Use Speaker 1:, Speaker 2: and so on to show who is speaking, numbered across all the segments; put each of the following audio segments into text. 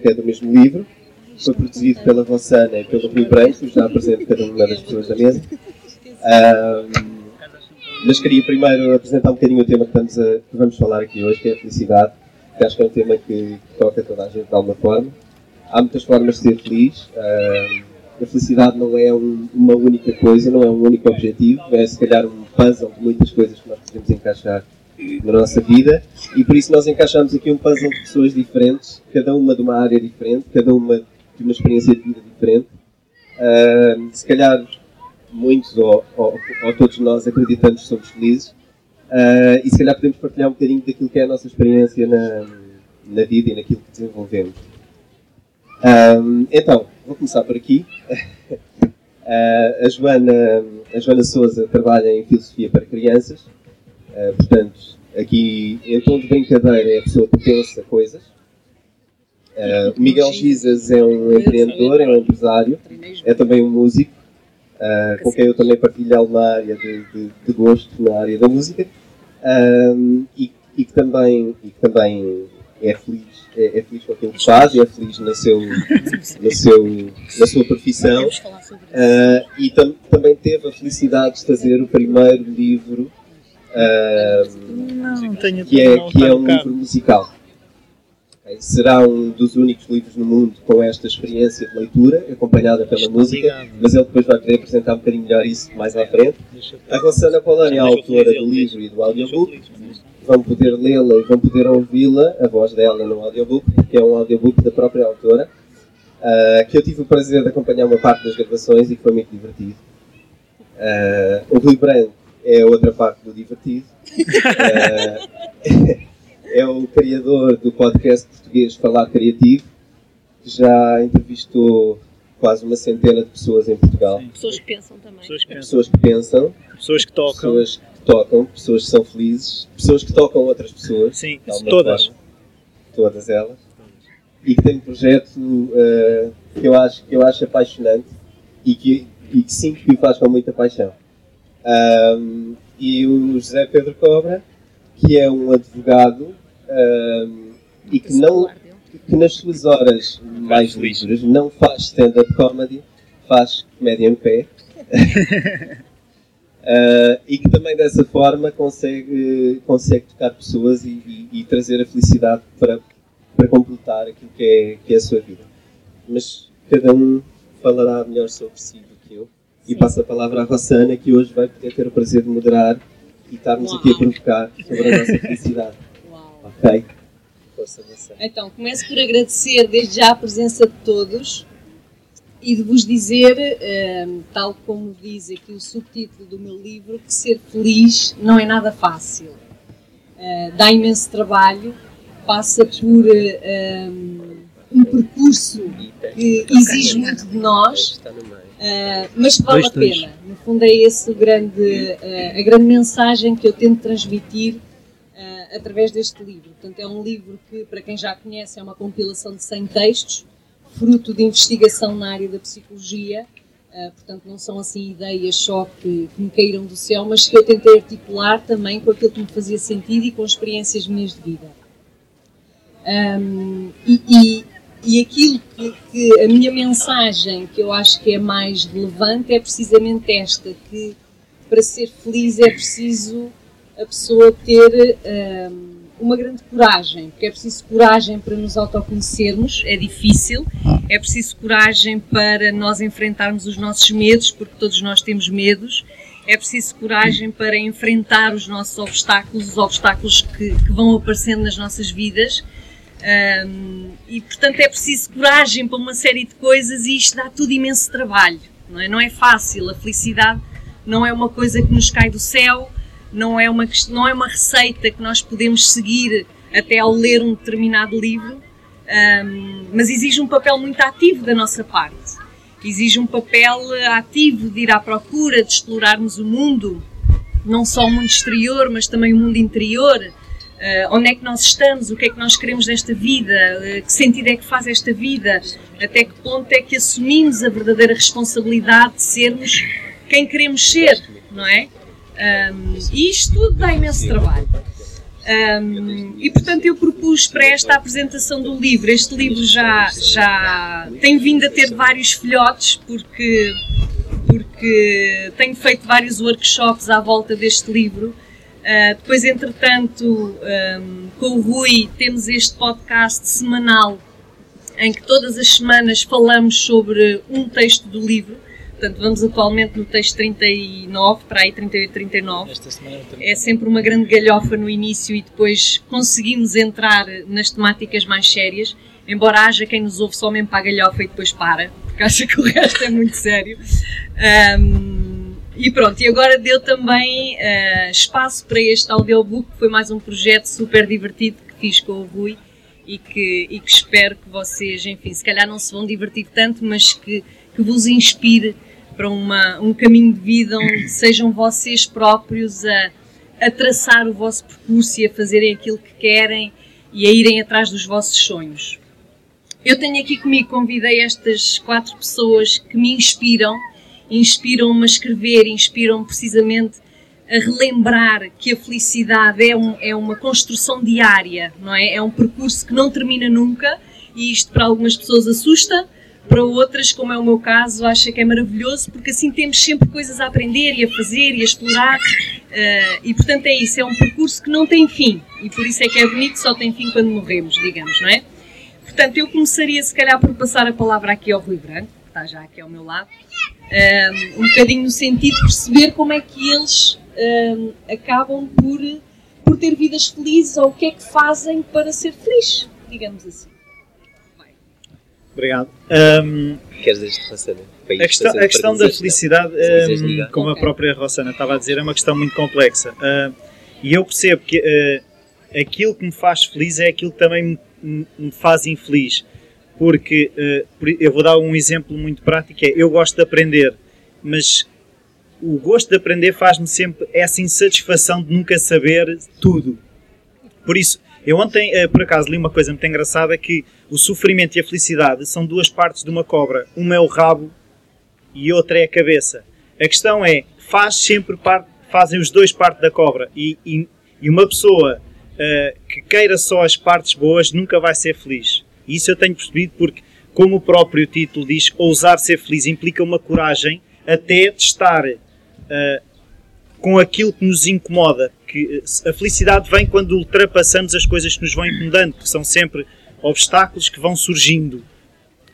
Speaker 1: que é do mesmo livro. Foi produzido pela Rossana e pelo Rui Branco, já apresento cada uma das pessoas da mesa. Um, mas queria primeiro apresentar um bocadinho o tema que, estamos a, que vamos falar aqui hoje, que é a felicidade, que acho que é um tema que, que toca toda a gente de alguma forma. Há muitas formas de ser feliz. Uh, a felicidade não é um, uma única coisa, não é um único objetivo, é se calhar um puzzle de muitas coisas que nós podemos encaixar na nossa vida e por isso nós encaixamos aqui um puzzle de pessoas diferentes, cada uma de uma área diferente, cada uma de uma experiência de vida diferente. Uh, se calhar muitos ou, ou, ou, todos nós acreditamos que somos felizes uh, e se calhar podemos partilhar um bocadinho daquilo que é a nossa experiência na, na vida e naquilo que desenvolvemos. Então, vou começar por aqui. uh, a, Joana, a Joana Souza trabalha em Filosofia para Crianças, uh, portanto, aqui em tom de brincadeira é a pessoa que pensa coisas. Uh, o Miguel Gisas é um empreendedor, é um empresário, é também um músico, com quem eu também partilho uma área de, de, de, gosto na área da música, e, e, que também, e que também é feliz é, é feliz com aquilo que faz e é feliz no seu, no seu, na sua profissão. Uh, e tam, também teve a felicidade de fazer o primeiro livro uh, Que, é, que é um livro musical. Será um dos únicos livros no mundo com esta experiência de leitura, acompanhada pela música, mas ele depois vai querer apresentar um bocadinho melhor isso mais à frente. A Rossana Polani é a autora do livro e do audiobook vão poder lê-la e vão poder ouvi-la, a voz dela no audiobook, que é um audiobook da própria autora, uh, que eu tive o prazer de acompanhar uma parte das gravações e que foi muito divertido. Uh, o Rui Branco é outra parte do divertido. Uh, é o criador do podcast português Falar Criativo, que já entrevistou quase uma centena de pessoas em Portugal.
Speaker 2: Sim. Pessoas que pensam também.
Speaker 1: Pessoas que pensam. Pessoas que, pensam,
Speaker 3: pessoas que tocam.
Speaker 1: Pessoas tocam, pessoas que são felizes, pessoas que tocam outras pessoas.
Speaker 3: Sim, todas.
Speaker 1: Forma, todas elas. E que tem um projeto uh, que, eu acho, que eu acho apaixonante e que, e que sinto que o faz com muita paixão. Um, e o José Pedro Cobra, que é um advogado um, e que não que nas suas horas mais livres não faz stand-up comedy, faz comédia em pé. Uh, e que também dessa forma consegue, consegue tocar pessoas e, e, e, trazer a felicidade para, para completar aquilo que é, que é a sua vida. Mas cada um falará melhor sobre si do que eu. Sim. E passo a palavra à Rossana, que hoje vai poder ter o prazer de moderar e estarmos Uau. aqui a provocar sobre a nossa felicidade. Uau. Ok?
Speaker 2: Força, Então, começo por agradecer desde já a presença de todos e de vos dizer, uh, tal como diz aqui o subtítulo do meu livro, que ser feliz não é nada fácil. Uh, dá imenso trabalho, passa por uh, um percurso que exige muito de nós, mas que vale a pena. No fundo, é esse o grande, a grande mensagem que eu tento transmitir através deste livro. Portanto, é um livro que, para quem já conhece, é uma compilação de 100 textos fruto de investigação na área da psicologia, uh, portanto não são assim ideias só que, que, me caíram do céu, mas que eu tentei articular também com aquilo que me fazia sentido e com experiências minhas de vida. Um, e, e, e, aquilo que, que, a minha mensagem que eu acho que é mais relevante é precisamente esta, que para ser feliz é preciso a pessoa ter um, uma grande coragem, porque é preciso coragem para nos autoconhecermos, é difícil, é preciso coragem para nós enfrentarmos os nossos medos, porque todos nós temos medos, é preciso coragem para enfrentar os nossos obstáculos, os obstáculos que, que vão aparecendo nas nossas vidas. Um, e portanto é preciso coragem para uma série de coisas e isto dá tudo imenso trabalho, não é? Não é fácil, a felicidade não é uma coisa que nos cai do céu, não é uma, não é uma receita que nós podemos seguir até ao ler um determinado livro, um, mas exige um papel muito ativo da nossa parte. Exige um papel ativo de ir à procura, de explorarmos o mundo, não só o mundo exterior, mas também o mundo interior. Uh, onde é que nós estamos? O que é que nós queremos desta vida? Uh, que sentido é que faz esta vida? Até que ponto é que assumimos a verdadeira responsabilidade de sermos quem queremos ser, não é? Um, e isto tudo dá imenso trabalho. Um, e portanto eu propus para esta apresentação do livro. Este livro já, já tem vindo a ter vários filhotes, porque, porque tenho feito vários workshops à volta deste livro. Uh, depois, entretanto, um, com o Rui, temos este podcast semanal em que todas as semanas falamos sobre um texto do livro. Portanto, vamos atualmente no texto 39, para aí 38, 39. Esta semana é sempre uma grande galhofa no início e depois conseguimos entrar nas temáticas mais sérias, embora haja quem nos ouve só mesmo para a galhofa e depois para, porque acha que o resto é muito sério. Um, e pronto, e agora deu também uh, espaço para este audiobook, que foi mais um projeto super divertido que fiz com o Rui e que, e que espero que vocês, enfim, se calhar não se vão divertir tanto, mas que, que vos inspire para uma, um caminho de vida onde sejam vocês próprios a, a traçar o vosso percurso e a fazerem aquilo que querem e a irem atrás dos vossos sonhos. Eu tenho aqui comigo, convidei estas quatro pessoas que me inspiram, inspiram-me a escrever, inspiram-me precisamente a relembrar que a felicidade é, um, é uma construção diária, não é? É um percurso que não termina nunca e isto para algumas pessoas assusta, para outras, como é o meu caso, acho que é maravilhoso porque assim temos sempre coisas a aprender e a fazer e a explorar. Uh, e portanto é isso, é um percurso que não tem fim e por isso é que é bonito, só tem fim quando morremos, digamos, não é? Portanto, eu começaria se calhar por passar a palavra aqui ao Rui Branco, está já aqui ao meu lado, um, eh, um bocadinho no sentido de perceber como é que eles um, eh, acabam por, por ter vidas felizes ou o que é que fazem para ser feliz, digamos assim.
Speaker 3: Obrigado. Um,
Speaker 4: Queres este Rossana?
Speaker 3: A questão, a questão da felicidade, um, como a própria Rossana estava a dizer, é uma questão muito complexa. Uh, e eu percebo que uh, aquilo que me faz feliz é aquilo que também me, me faz infeliz. Porque uh, eu vou dar um exemplo muito prático: é eu gosto de aprender, mas o gosto de aprender faz-me sempre essa insatisfação de nunca saber tudo. Por isso, eu ontem, uh, por acaso, li uma coisa muito engraçada que o sofrimento e a felicidade são duas partes de uma cobra. Uma é o rabo e outra é a cabeça. A questão é, faz sempre parte, fazem os dois parte da cobra. E, e, e uma pessoa uh, que queira só as partes boas nunca vai ser feliz. Isso eu tenho percebido porque, como o próprio título diz, ousar ser feliz implica uma coragem até de estar uh, com aquilo que nos incomoda. Que a felicidade vem quando ultrapassamos as coisas que nos vão incomodando, que são sempre obstáculos que vão surgindo.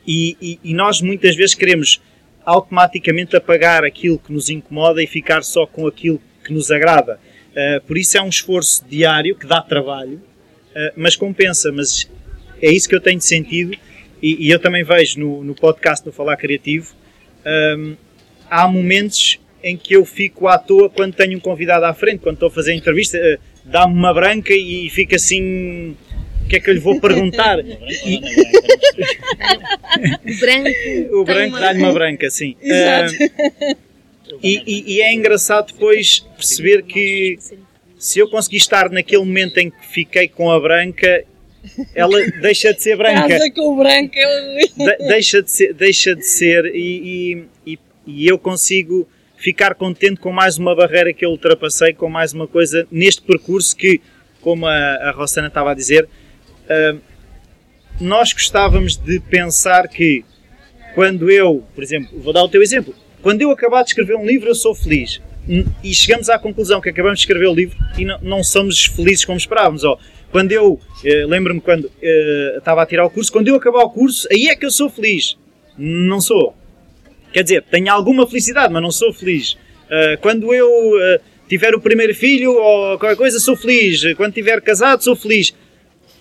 Speaker 3: E, e, e, nós muitas vezes queremos automaticamente apagar aquilo que nos incomoda e ficar só com aquilo que nos agrada. Uh, por isso é um esforço diário que dá trabalho, uh, mas compensa. Mas é isso que eu tenho sentido e, e eu também vejo no, no podcast no Falar Criativo. Um, há momentos em que eu fico à toa quando tenho um convidado à frente, quando estou a fazer a entrevista, uh, dá-me uma branca e fica assim. O que é que eu lhe vou perguntar? e...
Speaker 5: o branco.
Speaker 3: O branco dá-lhe uma branca, sim. Exato. Uh, e, e, e, é engraçado depois perceber que se eu conseguir estar naquele momento em que fiquei com a branca, ela deixa de ser branca.
Speaker 2: Casa com branca.
Speaker 3: De, deixa de ser, deixa de ser e, e, e eu consigo ficar contente com mais uma barreira que eu ultrapassei, com mais uma coisa neste percurso que, como a, a Rossana estava a dizer, uh, nós gostávamos de pensar que quando eu, por exemplo, vou dar o teu exemplo, quando eu acabar de escrever um livro eu sou feliz e chegamos à conclusão que acabamos de escrever o livro e não, não somos felizes como esperávamos. Ó, quando eu, eh, lembro-me quando eh, estava a tirar o curso, quando eu acabar o curso, aí é que eu sou feliz. Não sou. Quer dizer, tenho alguma felicidade, mas não sou feliz. Uh, quando eu uh, tiver o primeiro filho ou qualquer coisa, sou feliz. Quando tiver casado, sou feliz.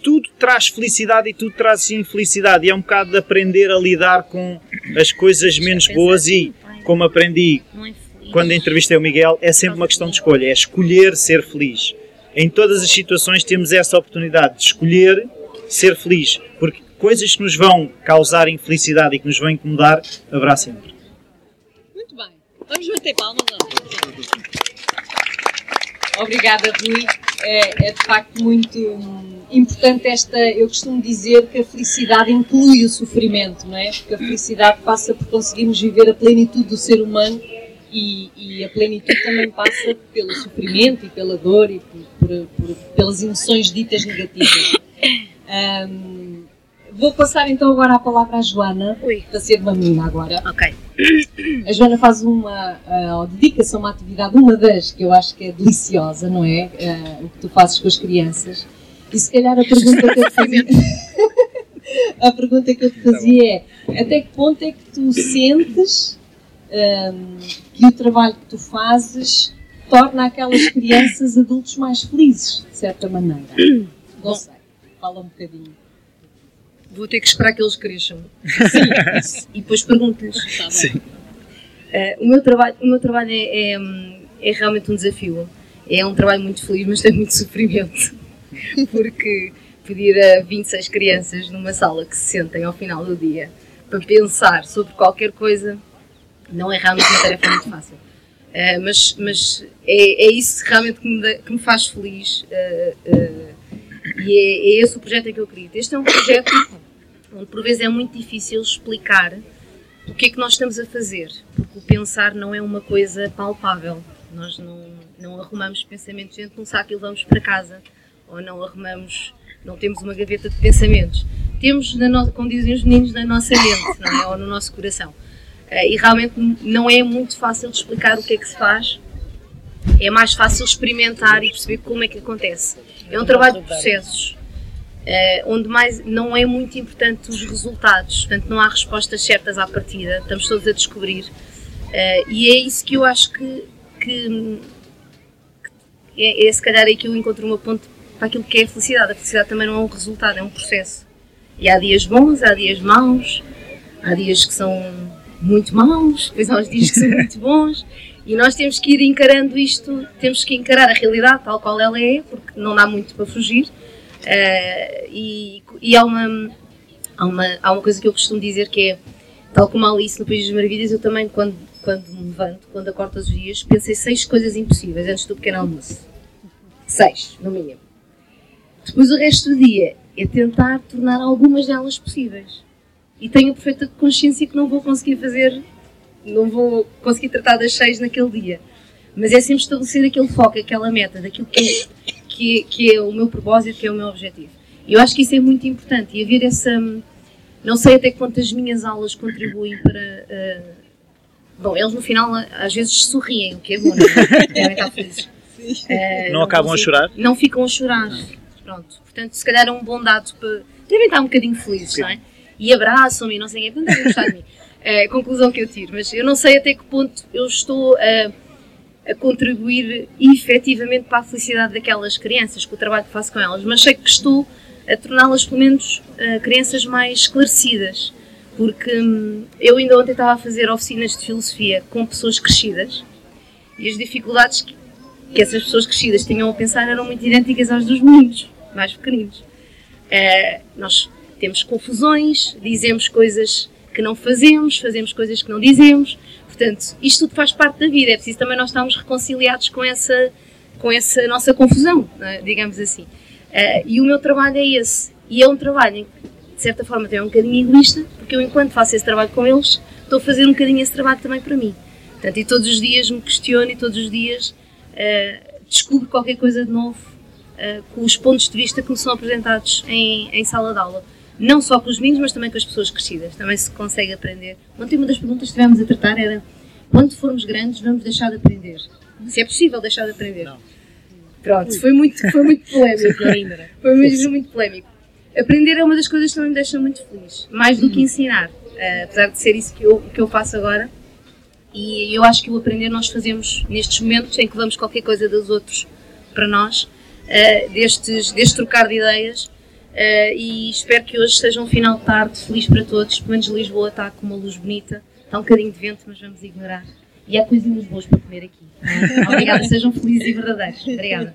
Speaker 3: Tudo traz felicidade e tudo traz infelicidade. E é um bocado de aprender a lidar com as coisas menos boas e, como aprendi quando entrevistei o Miguel, é sempre uma questão de escolha. É escolher ser feliz. Em todas as situações temos essa oportunidade de escolher ser feliz. Porque coisas que nos vão causar infelicidade e que nos vão incomodar, haverá sempre.
Speaker 2: Vamos bater palmas, Obrigada, Rui. É, é, de facto muito importante esta. Eu costumo dizer que a felicidade inclui o sofrimento, não é? Porque a felicidade passa por conseguirmos viver a plenitude do ser humano E, e, a plenitude também passa pelo sofrimento e pela dor e por, por, por, pelas emoções ditas negativas. Um, vou passar então agora a palavra à Joana, Ui. para ser uma menina agora.
Speaker 4: Ok.
Speaker 2: A Joana faz uma, uh, dedica-se a uma atividade, uma das que eu acho que é deliciosa, não é? Uh, o que tu fazes com as crianças. E se calhar a pergunta que eu te fazia, a pergunta que eu te fazia é até que ponto é que tu sentes um, que o trabalho que tu fazes torna aquelas crianças adultos mais felizes, de certa maneira? Não sei, fala um bocadinho.
Speaker 4: Vou ter que esperar que eles cresçam. Sim, e depois pergunto-lhes. Tá Sim. Uh, o meu trabalho, o meu trabalho é, é, é realmente um desafio. É um trabalho muito feliz, mas tem muito sofrimento. Porque pedir a 26 crianças numa sala que se sentem ao final do dia para pensar sobre qualquer coisa não é realmente uma tarefa muito fácil. Uh, mas mas é, é isso realmente que me, que me faz feliz uh, e é, é, esse o projeto que eu acredito. Este é um projeto onde por vezes é muito difícil explicar o que é que nós estamos a fazer, porque o pensar não é uma coisa palpável. Nós não, não arrumamos pensamentos dentro de um saco e levamos para casa, ou não arrumamos não temos uma gaveta de pensamentos. Temos, no, como dizem os meninos, na nossa mente, não é? ou no nosso coração. Uh, e realmente não é muito fácil de explicar o que é que se faz. É mais fácil experimentar e perceber como é que acontece. É um trabalho de processos, uh, onde mais não é muito importante os resultados. Portanto, não há respostas certas à partida. Estamos todos a descobrir. Uh, e é isso que eu acho que, que é, é se calhar aí que eu encontro uma ponte para aquilo que é a felicidade. A felicidade também não é um resultado, é um processo. E há dias bons, há dias maus, há dias que são muito maus, depois há uns dias que são muito bons. E nós temos que ir encarando isto, temos que encarar a realidade tal qual ela é, porque não dá muito para fugir. Uh, e, e há, uma, há, uma, há uma coisa que eu costumo dizer que é, tal como a Alice no País das Maravilhas, eu também, quando, quando me levanto, quando acordo todos os dias, pensei seis coisas impossíveis antes do pequeno almoço. Seis, no mínimo. Depois o resto do dia é tentar tornar algumas delas possíveis. E tenho perfeita consciência que não vou conseguir fazer, não vou conseguir tratar das seis naquele dia. Mas é sempre estabelecer aquele foco, aquela meta, daquilo que é, que é, que é o meu propósito, que é o meu objetivo. E eu acho que isso é muito importante. E haver essa. Não sei até quantas minhas aulas contribuem para. Uh, bom, eles no final às vezes sorriem, o que é bom, não é? Devem estar felizes.
Speaker 3: Uh, não, não acabam a chorar?
Speaker 4: Não ficam a chorar. Pronto, portanto, se calhar é um bom dado para. Devem estar um bocadinho felizes, Sim. não é? E abraçam-me e não sei quem, portanto, devem gostar de mim. É a conclusão que eu tiro, mas eu não sei até que ponto eu estou a, a contribuir efetivamente para a felicidade daquelas crianças, com o trabalho que faço com elas, mas sei que estou a torná-las, pelo menos, uh, crianças mais esclarecidas. Porque hum, eu ainda ontem estava a fazer oficinas de filosofia com pessoas crescidas e as dificuldades que, que essas pessoas crescidas tinham a pensar eram muito idênticas às dos meninos mais pequeninos. Uh, nós temos confusões, dizemos coisas que não fazemos, fazemos coisas que não dizemos. Portanto, isto tudo faz parte da vida. É preciso também nós estarmos reconciliados com essa, com essa nossa confusão, é? digamos assim. Uh, e o meu trabalho é esse. E é um trabalho, em, de certa forma, também é um bocadinho egoísta, porque eu, enquanto faço esse trabalho com eles, estou a fazer um bocadinho esse trabalho também para mim. Portanto, e todos os dias me questiono e todos os dias uh, descubro qualquer coisa de novo uh, com os pontos de vista que me são apresentados em, em sala de aula. Não só com os meninos, mas também com as pessoas crescidas. Também se consegue aprender. Ontem uma das perguntas que estivemos a tratar era quando formos grandes vamos deixar de aprender. Se é possível deixar de aprender. Não. Pronto, foi muito, foi muito polémico ainda. Foi mesmo muito polémico. Aprender é uma das coisas que também me deixa muito feliz. Mais do que ensinar. Uh, apesar de ser isso que eu, que eu faço agora. E eu acho que o aprender nós fazemos nestes momentos em que vamos qualquer coisa dos outros para nós uh, destes, deste trocar de ideias. Uh, e espero que hoje seja um final de tarde feliz para todos. Pelo menos Lisboa está com uma luz bonita, está um bocadinho de vento, mas vamos ignorar. E há coisinhas boas para comer aqui. Obrigada, sejam felizes e verdadeiros. Obrigada.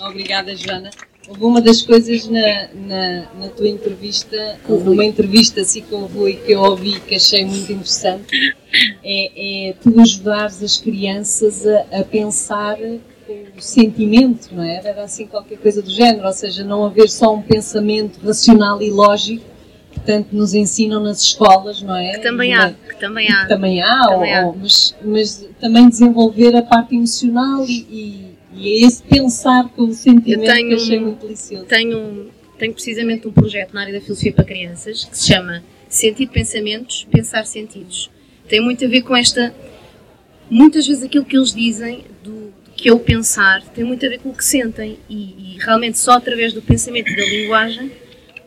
Speaker 2: Obrigada, Joana. Houve uma das coisas na, na, na tua entrevista, numa entrevista assim com o Rui que eu ouvi que achei muito interessante, é, é tu ajudares as crianças a, a pensar o sentimento, não é? Era assim qualquer coisa do género, ou seja, não haver só um pensamento racional e lógico, portanto, nos ensinam nas escolas, não é?
Speaker 4: Que também há, que também há.
Speaker 2: Que também há, também ou, há. Mas, mas também desenvolver a parte emocional e, e, e é esse pensar com o sentimento tenho, que achei muito delicioso.
Speaker 4: Tenho, tenho precisamente um projeto na área da filosofia para crianças que se chama Sentir Pensamentos, Pensar Sentidos. Tem muito a ver com esta. Muitas vezes aquilo que eles dizem do que é o pensar tem muito a ver com o que sentem e, e realmente só através do pensamento e da linguagem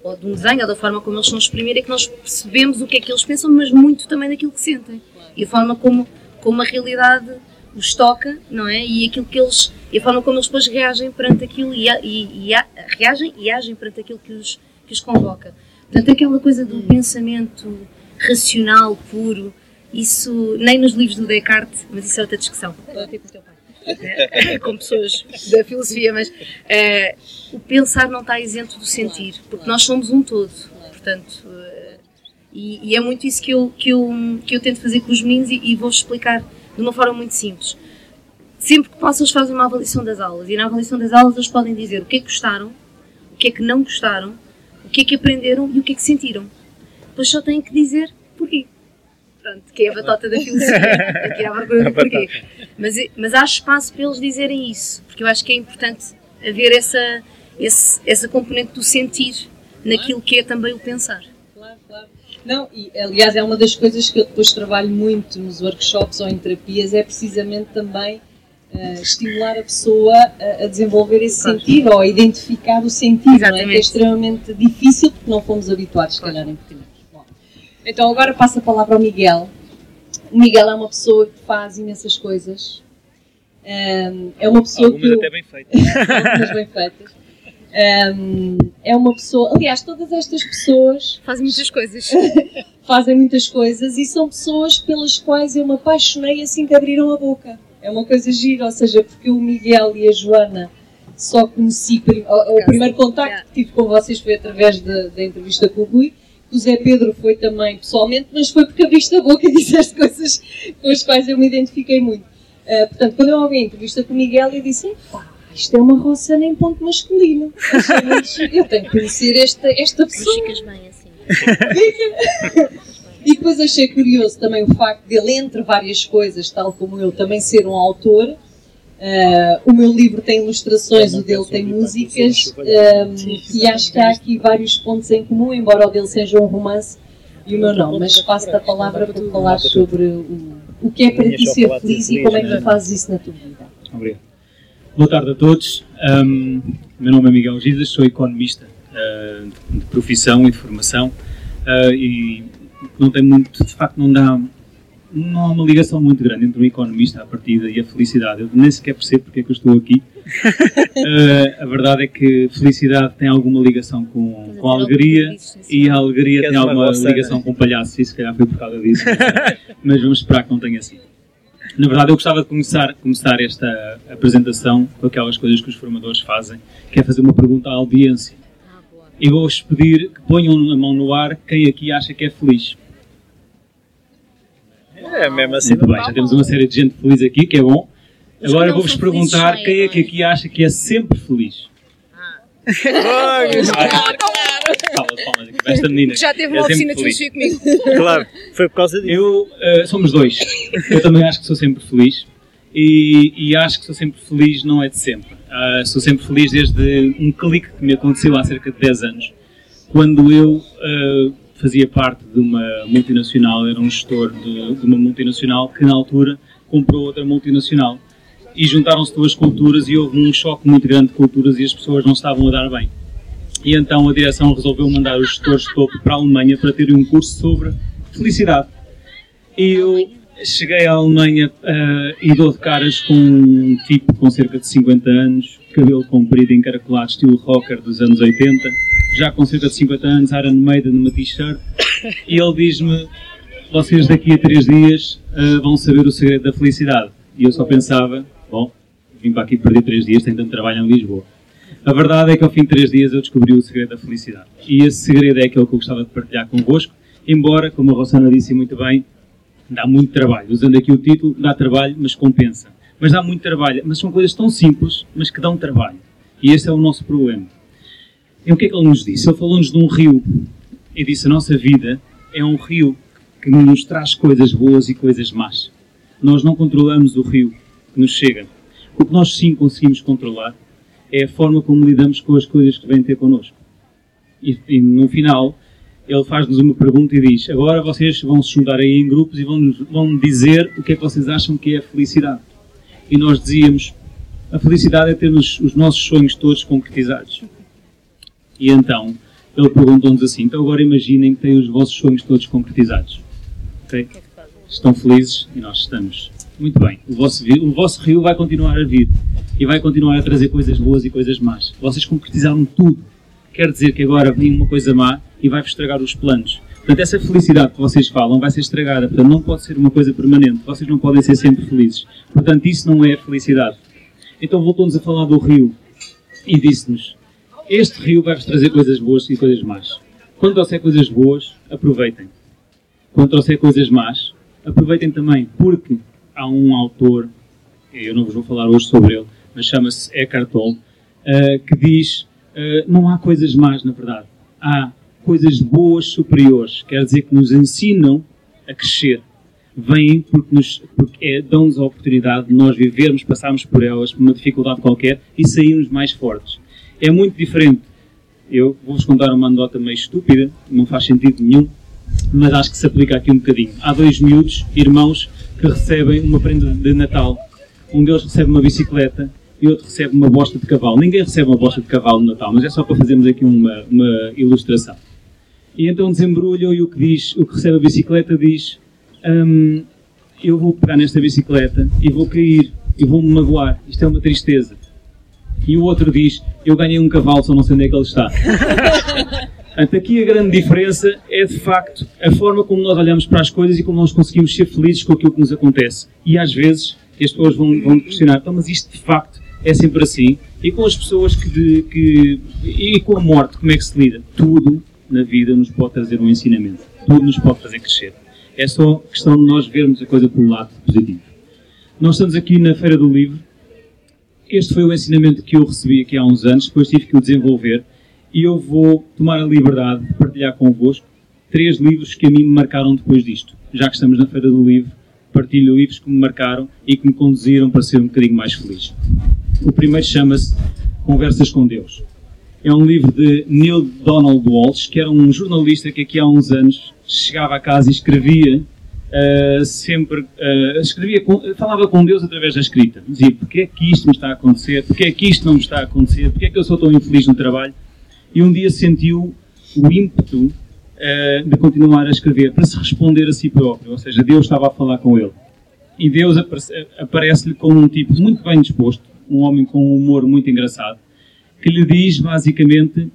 Speaker 4: ou de um desenho, ou da forma como eles estão a exprimir, é que nós percebemos o que é que eles pensam, mas muito também daquilo que sentem. E a forma como, como a realidade os toca, não é? E aquilo que eles, e a forma como eles depois reagem perante aquilo e, e, e reagem e agem perante aquilo que os, que os convoca. Portanto, aquela coisa do pensamento racional, puro, isso nem nos livros do Descartes, mas isso é outra discussão. com pessoas da filosofia, mas uh, o pensar não está isento do sentir, porque nós somos um todo, portanto, uh, e, e, é muito isso que eu, que eu, que eu tento fazer com os meninos e, e vou explicar de uma forma muito simples. Sempre que posso, eles fazem uma avaliação das aulas, e na avaliação das aulas eles podem dizer o que é que gostaram, o que é que não gostaram, o que é que aprenderam e o que é que sentiram. Depois só têm que dizer porquê. Pronto, que é a batota da filosofia, aqui à procura do porquê. Mas, mas há espaço para eles dizerem isso, porque eu acho que é importante haver essa, esse, essa componente do sentir naquilo que é também o pensar.
Speaker 2: Claro, claro. Não, e aliás é uma das coisas que eu depois trabalho muito nos workshops ou em terapias, é precisamente também uh, estimular a pessoa a, a desenvolver esse claro. sentido ou a identificar o sentido, é? que é extremamente difícil porque não fomos habituados, se calhar, em pequenos. Então agora passo a palavra ao Miguel, o Miguel é uma pessoa que faz imensas coisas. Um, é uma pessoa
Speaker 3: Algumas
Speaker 2: que.
Speaker 3: até bem feitas.
Speaker 2: Algumas bem feitas. Um, é uma pessoa. Aliás, todas estas pessoas.
Speaker 4: Fazem muitas coisas.
Speaker 2: fazem muitas coisas e são pessoas pelas quais eu me apaixonei assim que abriram a boca. É uma coisa gira, ou seja, porque o Miguel e a Joana só conheci. O, o primeiro contacto que tive com vocês foi através da, da entrevista com o Rui o Zé Pedro foi também pessoalmente, mas foi porque abriste a boca e disseste coisas com as quais eu me identifiquei muito. Uh, portanto, quando eu ouvi a entrevista com o Miguel, eu disse: pá, isto é uma roça nem ponto masculino. Eu tenho que conhecer esta, esta pessoa.
Speaker 4: ficas bem assim.
Speaker 2: e depois achei curioso também o facto dele, entre várias coisas, tal como eu, também ser um autor Uh, o meu livro tem ilustrações, o dele tem músicas, um, e acho que há aqui vários pontos em comum, embora o dele seja um romance e o meu não. Mas passo-te a palavra para falar sobre o, o que é para ti ser feliz e como é que tu fazes isso na tua vida.
Speaker 5: Obrigado. Boa tarde a todos. Um, meu nome é Miguel Gisas, sou economista uh, de profissão e de formação uh, e não tem muito, de facto, não dá não há uma ligação muito grande entre um economista, a partida, e a felicidade. Eu nem sequer percebo porque é que eu estou aqui. uh, a verdade é que felicidade tem alguma ligação com, com a alegria e a alegria tem alguma ligação com o palhaço, e se calhar foi por causa disso. mas vamos esperar que não tenha sido. Na verdade, eu gostava de começar, começar esta apresentação com aquelas coisas que os formadores fazem, que é fazer uma pergunta à audiência. Ah, e vou-vos pedir que ponham a mão no ar quem aqui acha que é feliz.
Speaker 3: É, mesmo assim.
Speaker 5: Muito bem, já temos uma série de gente feliz aqui, que é bom. Agora vou-vos perguntar quem é que aqui acha que é sempre feliz.
Speaker 3: Ah. claro,
Speaker 5: Palmas, palmas aqui esta menina.
Speaker 4: Já teve uma é oficina de filosofia comigo.
Speaker 3: Claro, foi por causa disso.
Speaker 5: Eu, uh, somos dois. Eu também acho que sou sempre feliz. E, e, acho que sou sempre feliz não é de sempre. Uh, sou sempre feliz desde um clique que me aconteceu há cerca de 10 anos, quando eu uh, fazia parte de uma multinacional, era um gestor de, de uma multinacional que na altura comprou outra multinacional e juntaram-se duas culturas e houve um choque muito grande de culturas e as pessoas não estavam a dar bem. E então a direção resolveu mandar os gestores de topo para a Alemanha para terem um curso sobre felicidade. E eu cheguei à Alemanha uh, e dou de caras com um tipo com cerca de 50 anos, cabelo comprido encaracolado, estilo rocker dos anos 80, já com cerca de 50 anos, Iron Maiden numa t-shirt, e ele diz-me: Vocês daqui a 3 dias uh, vão saber o segredo da felicidade. E eu só pensava: Bom, vim para aqui perder 3 dias, tenho tanto trabalho em Lisboa. A verdade é que ao fim de 3 dias eu descobri o segredo da felicidade. E esse segredo é aquele que eu gostava de partilhar convosco, embora, como a Rossana disse muito bem, dá muito trabalho. Usando aqui o título, dá trabalho, mas compensa. Mas dá muito trabalho, mas são coisas tão simples, mas que dão trabalho. E esse é o nosso problema. E o que é que ele nos disse? Ele falou-nos de um rio. e disse: a nossa vida é um rio que nos traz coisas boas e coisas más. Nós não controlamos o rio que nos chega. O que nós sim conseguimos controlar é a forma como lidamos com as coisas que vêm ter connosco. E, e no final, ele faz-nos uma pergunta e diz: Agora vocês vão se juntar aí em grupos e vão, vão dizer o que é que vocês acham que é a felicidade. E nós dizíamos: A felicidade é termos os nossos sonhos todos concretizados. E então, ele perguntou-nos assim: Então agora imaginem que têm os vossos sonhos todos concretizados. Okay? Estão felizes e nós estamos. Muito bem. O vosso, o vosso rio vai continuar a vir e vai continuar a trazer coisas boas e coisas más. Vocês concretizaram tudo. Quer dizer que agora vem uma coisa má e vai-vos estragar os planos. Portanto, essa felicidade que vocês falam vai ser estragada. Portanto, não pode ser uma coisa permanente. Vocês não podem ser sempre felizes. Portanto, isso não é felicidade. Então voltou-nos a falar do rio e disse-nos: Este rio vai-vos trazer coisas boas e coisas más. Quando trouxer coisas boas, aproveitem. Quando trouxer coisas más, aproveitem também, porque há um autor, eu não vos vou falar hoje sobre ele, mas chama-se Eckhart Tolle, uh, que diz: uh, Não há coisas más, na verdade. Há coisas boas superiores, quer dizer que nos ensinam a crescer. Vêm porque, nos, porque é, dão-nos a oportunidade de nós vivermos, passarmos por elas, por uma dificuldade qualquer e sairmos mais fortes. É muito diferente. Eu vou-vos contar uma anedota meio estúpida, não faz sentido nenhum, mas acho que se aplica aqui um bocadinho. Há dois miúdos, irmãos, que recebem uma prenda de Natal. Um deles recebe uma bicicleta e outro recebe uma bosta de cavalo. Ninguém recebe uma bosta de cavalo no Natal, mas é só para fazermos aqui uma, uma ilustração. E então desembrulham e o que diz, o que recebe a bicicleta diz: hum, Eu vou pegar nesta bicicleta e vou cair e vou-me magoar. Isto é uma tristeza. E o outro diz: Eu ganhei um cavalo, só não sei onde é que ele está. Portanto, aqui a grande diferença é de facto a forma como nós olhamos para as coisas e como nós conseguimos ser felizes com aquilo que nos acontece. E às vezes as pessoas vão, vão questionar: então, mas isto de facto é sempre assim? E com as pessoas que, de, que. E com a morte, como é que se lida? Tudo na vida nos pode trazer um ensinamento. Tudo nos pode fazer crescer. É só questão de nós vermos a coisa pelo lado positivo. Nós estamos aqui na Feira do Livro. Este foi o ensinamento que eu recebi aqui há uns anos, depois tive que o desenvolver e eu vou tomar a liberdade de partilhar convosco três livros que a mim me marcaram depois disto. Já que estamos na Feira do Livro, partilho livros que me marcaram e que me conduziram para ser um bocadinho mais feliz. O primeiro chama-se Conversas com Deus é um livro de Neil Donald Walsh, que era um jornalista que aqui há uns anos chegava a casa e escrevia uh, sempre, uh, escrevia com, falava com Deus através da escrita. Dizia, porque é que isto me está a acontecer? Porque é que isto não me está a acontecer? Porque é que eu sou tão infeliz no trabalho? E um dia sentiu o ímpeto uh, de continuar a escrever, para se responder a si próprio, ou seja, Deus estava a falar com ele. E Deus aparece-lhe como um tipo muito bem disposto, um homem com um humor muito engraçado, que lhe diz basicamente: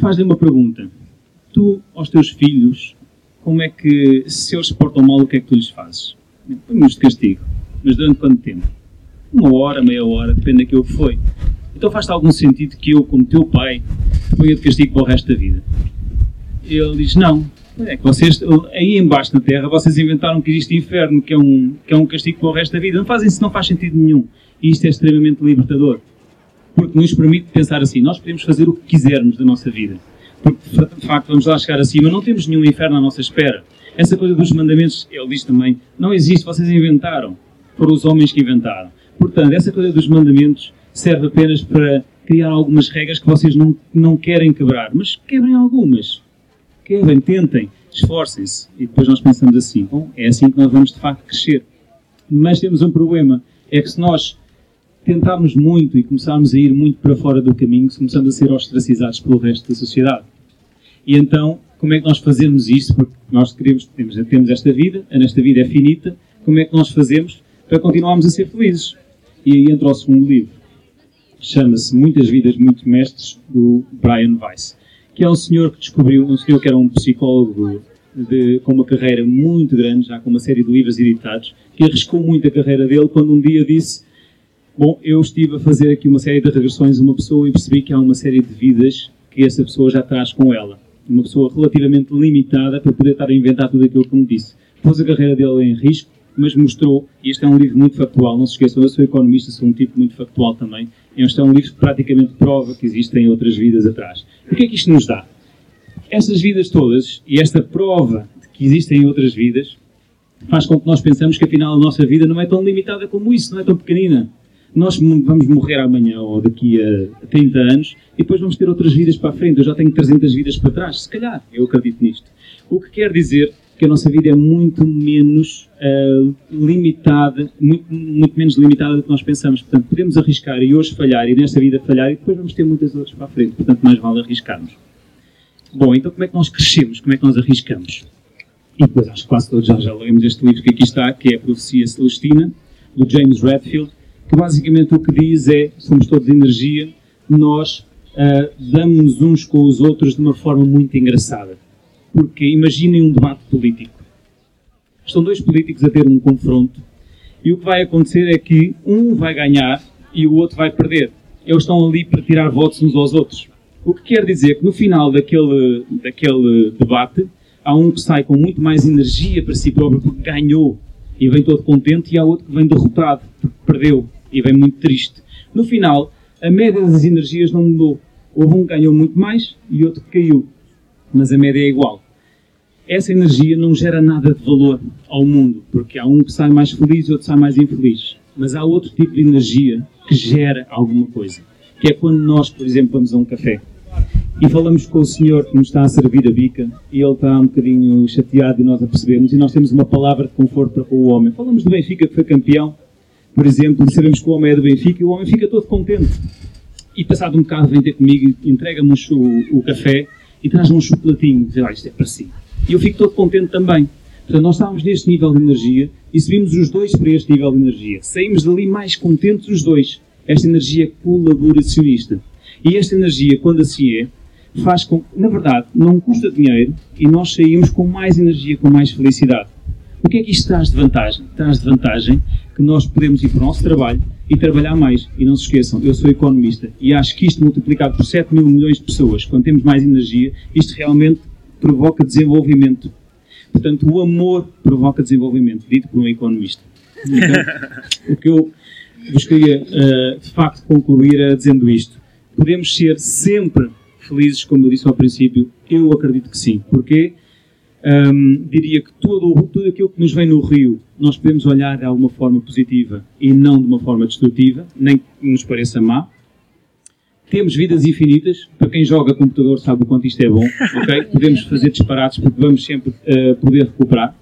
Speaker 5: faz-lhe uma pergunta. Tu, aos teus filhos, como é que, se eles se portam mal, o que é que tu lhes fazes? Põe-os de castigo. Mas durante quanto tempo? Uma hora, meia hora, depende daquilo que foi. Então faz-te algum sentido que eu, como teu pai, ponha de castigo para o resto da vida? Ele diz: Não. É que vocês, aí embaixo na Terra, vocês inventaram que existe inferno, que é um, que é um castigo para o resto da vida. Não fazem isso, não faz sentido nenhum. E isto é extremamente libertador porque nos permite pensar assim: nós podemos fazer o que quisermos da nossa vida. Porque, de facto, vamos lá chegar acima, não temos nenhum inferno à nossa espera. Essa coisa dos mandamentos, ele diz também, não existe, vocês inventaram. Foram os homens que inventaram. Portanto, essa coisa dos mandamentos serve apenas para criar algumas regras que vocês não, não querem quebrar. Mas quebrem algumas. Quebrem, tentem, esforcem-se. E depois nós pensamos assim: bom, é assim que nós vamos de facto crescer. Mas temos um problema: é que se nós tentarmos muito e começarmos a ir muito para fora do caminho, começamos a ser ostracizados pelo resto da sociedade. E então, como é que nós fazemos isso? Porque nós queremos, temos, temos esta vida, nesta vida é finita, como é que nós fazemos para continuarmos a ser felizes? E aí entra o segundo livro. Chama-se Muitas Vidas, Muito Mestres, do Brian Weiss, que é um senhor que descobriu, um senhor que era um psicólogo de, com uma carreira muito grande, já com uma série de livros editados, que arriscou muito a carreira dele quando um dia disse Bom, eu estive a fazer aqui uma série de regressões a uma pessoa e percebi que há uma série de vidas que essa pessoa já traz com ela. Uma pessoa relativamente limitada para poder estar a inventar tudo aquilo que me disse. Pôs a carreira dele em risco, mas mostrou, e este é um livro muito factual, não se esqueçam, eu sou economista, sou um tipo muito factual também. Este é um livro que praticamente prova que existem outras vidas atrás. O que é que isto nos dá? estas vidas todas e esta prova de que existem outras vidas faz com que nós pensamos que afinal a nossa vida não é tão limitada como isso, não é tão pequenina. Nós vamos morrer amanhã ou daqui a 30 anos e depois vamos ter outras vidas para a frente. Eu já tenho 300 vidas para trás, se calhar, eu acredito nisto. O que quer dizer que a nossa vida é muito menos uh, limitada, muito, muito, menos limitada do que nós pensamos. Portanto, podemos arriscar e hoje falhar e nesta vida falhar e depois vamos ter muitas outras para a frente. Portanto, mais vale arriscarmos. Bom, então como é que nós crescemos? Como é que nós arriscamos? E depois acho que quase todos já, já lemos este livro que aqui está, que é a Profecia Celestina, do James Redfield, que basicamente o que diz é, somos todos energia, nós uh, damos uns com os outros de uma forma muito engraçada. Porque imaginem um debate político. Estão dois políticos a ter um confronto e o que vai acontecer é que um vai ganhar e o outro vai perder. Eles estão ali para tirar votos uns aos outros. O que quer dizer que no final daquele, daquele debate há um que sai com muito mais energia para si próprio porque ganhou e vem todo contente e há outro que vem derrotado porque perdeu e vem muito triste. No final, a média das energias não mudou. Houve um que ganhou muito mais e outro que caiu. Mas a média é igual. Essa energia não gera nada de valor ao mundo, porque há um que sai mais feliz e outro sai mais infeliz. Mas há outro tipo de energia que gera alguma coisa. Que é quando nós, por exemplo, vamos a um café e falamos com o senhor que nos está a servir a bica e ele está um bocadinho chateado e nós a percebemos e nós temos uma palavra de conforto para o homem. Falamos do Benfica que foi campeão por exemplo, sabemos que o homem é do Benfica e o homem fica todo contente. E passado um bocado vem ter comigo entrega-me o, o, café e traz-me um chocolatinho diz, ah, isto é para si. E eu fico todo contente também. Portanto, nós estávamos neste nível de energia e subimos os dois para este nível de energia. Saímos dali mais contentes os dois. Esta energia colaboracionista. E esta energia, quando assim é, faz com na verdade, não custa dinheiro e nós saímos com mais energia, com mais felicidade. O que é que isto traz de vantagem? Traz de vantagem que nós podemos ir para o nosso trabalho e trabalhar mais. E não se esqueçam, eu sou economista e acho que isto multiplicado por 7 mil milhões de pessoas, quando temos mais energia, isto realmente provoca desenvolvimento. Portanto, o amor provoca desenvolvimento, dito por um economista. Então, o que eu vos queria, uh, de facto, concluir é dizendo isto. Podemos ser sempre felizes, como eu disse ao princípio? Eu acredito que sim. Porquê? Diria que tudo, tudo aquilo que nos vem no rio nós podemos olhar de alguma forma positiva e não de uma forma destrutiva, nem que nos pareça má. Temos vidas infinitas, para quem joga computador sabe o quanto isto é bom, ok? Podemos fazer disparates porque vamos sempre uh, poder recuperar.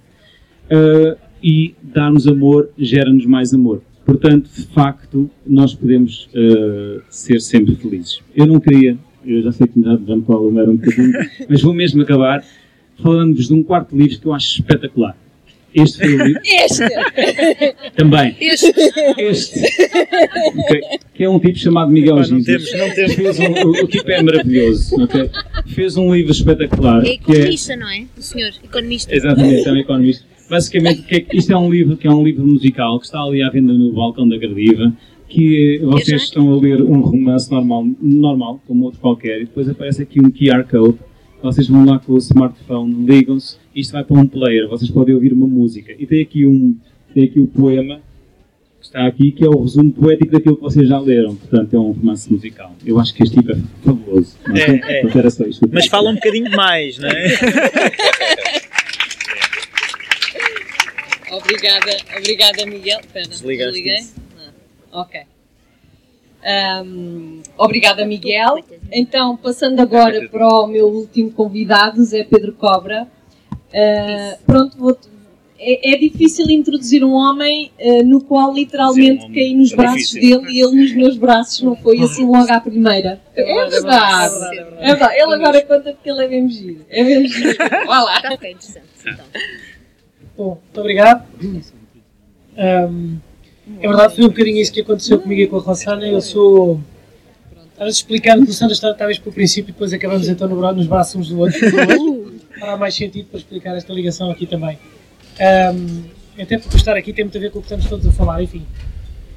Speaker 5: Uh, e dar-nos amor gera-nos mais amor. Portanto, de facto, nós podemos uh, ser sempre felizes. Eu não queria, eu já sei que já, me estou a um bocadinho, mas vou mesmo acabar falando-vos de um quarto livro que eu acho espetacular. Este foi o livro.
Speaker 2: Este!
Speaker 5: Também.
Speaker 2: Este!
Speaker 5: Este. Okay. Que é um tipo chamado Miguel Pá, não
Speaker 3: temos, não temos.
Speaker 5: Fez um, o, o, tipo é maravilhoso. Okay? Fez um livro espetacular.
Speaker 4: É economista, é... não é? O senhor, economista.
Speaker 5: Exatamente, é um economista. Basicamente, que é, isto é um livro que é um livro musical que está ali à venda no balcão da Gradiva que vocês estão a ler um romance normal, normal, como outro qualquer, e depois aparece aqui um QR Code vocês vão lá com o smartphone, ligam-se, isto vai para um player, vocês podem ouvir uma música. E tem aqui um, tem aqui o poema que está aqui, que é o resumo poético daquilo que vocês já leram. Portanto, é um romance musical. Eu acho que este tipo é fabuloso.
Speaker 3: É, é. Era só isto. Mas fala um bocadinho mais, não é?
Speaker 2: obrigada, obrigada Miguel. Espera, desliguei? Não. Ok. Um, obrigada, Miguel. Então, passando agora para o meu último convidado, Zé Pedro Cobra. Uh, pronto, vou, é, é, difícil introduzir um homem uh, no qual literalmente Sim, caí nos é braços difícil. dele e ele nos meus braços, não foi assim logo à primeira. É, é verdade. É verdade. Ele agora conta porque ele é bem giro. É bem giro. Vá lá. Está interessante. Então.
Speaker 6: Bom, muito obrigado. Um, é verdade, foi um bocadinho isso que aconteceu comigo e com a Rossana. Eu sou. Estavas explicando que o Sandra estava talvez para o princípio e depois acabamos então no, nos braços uns do outro. Fará mais sentido para explicar esta ligação aqui também. Um, até porque estar aqui tem muito a ver com o que estamos todos a falar. Enfim,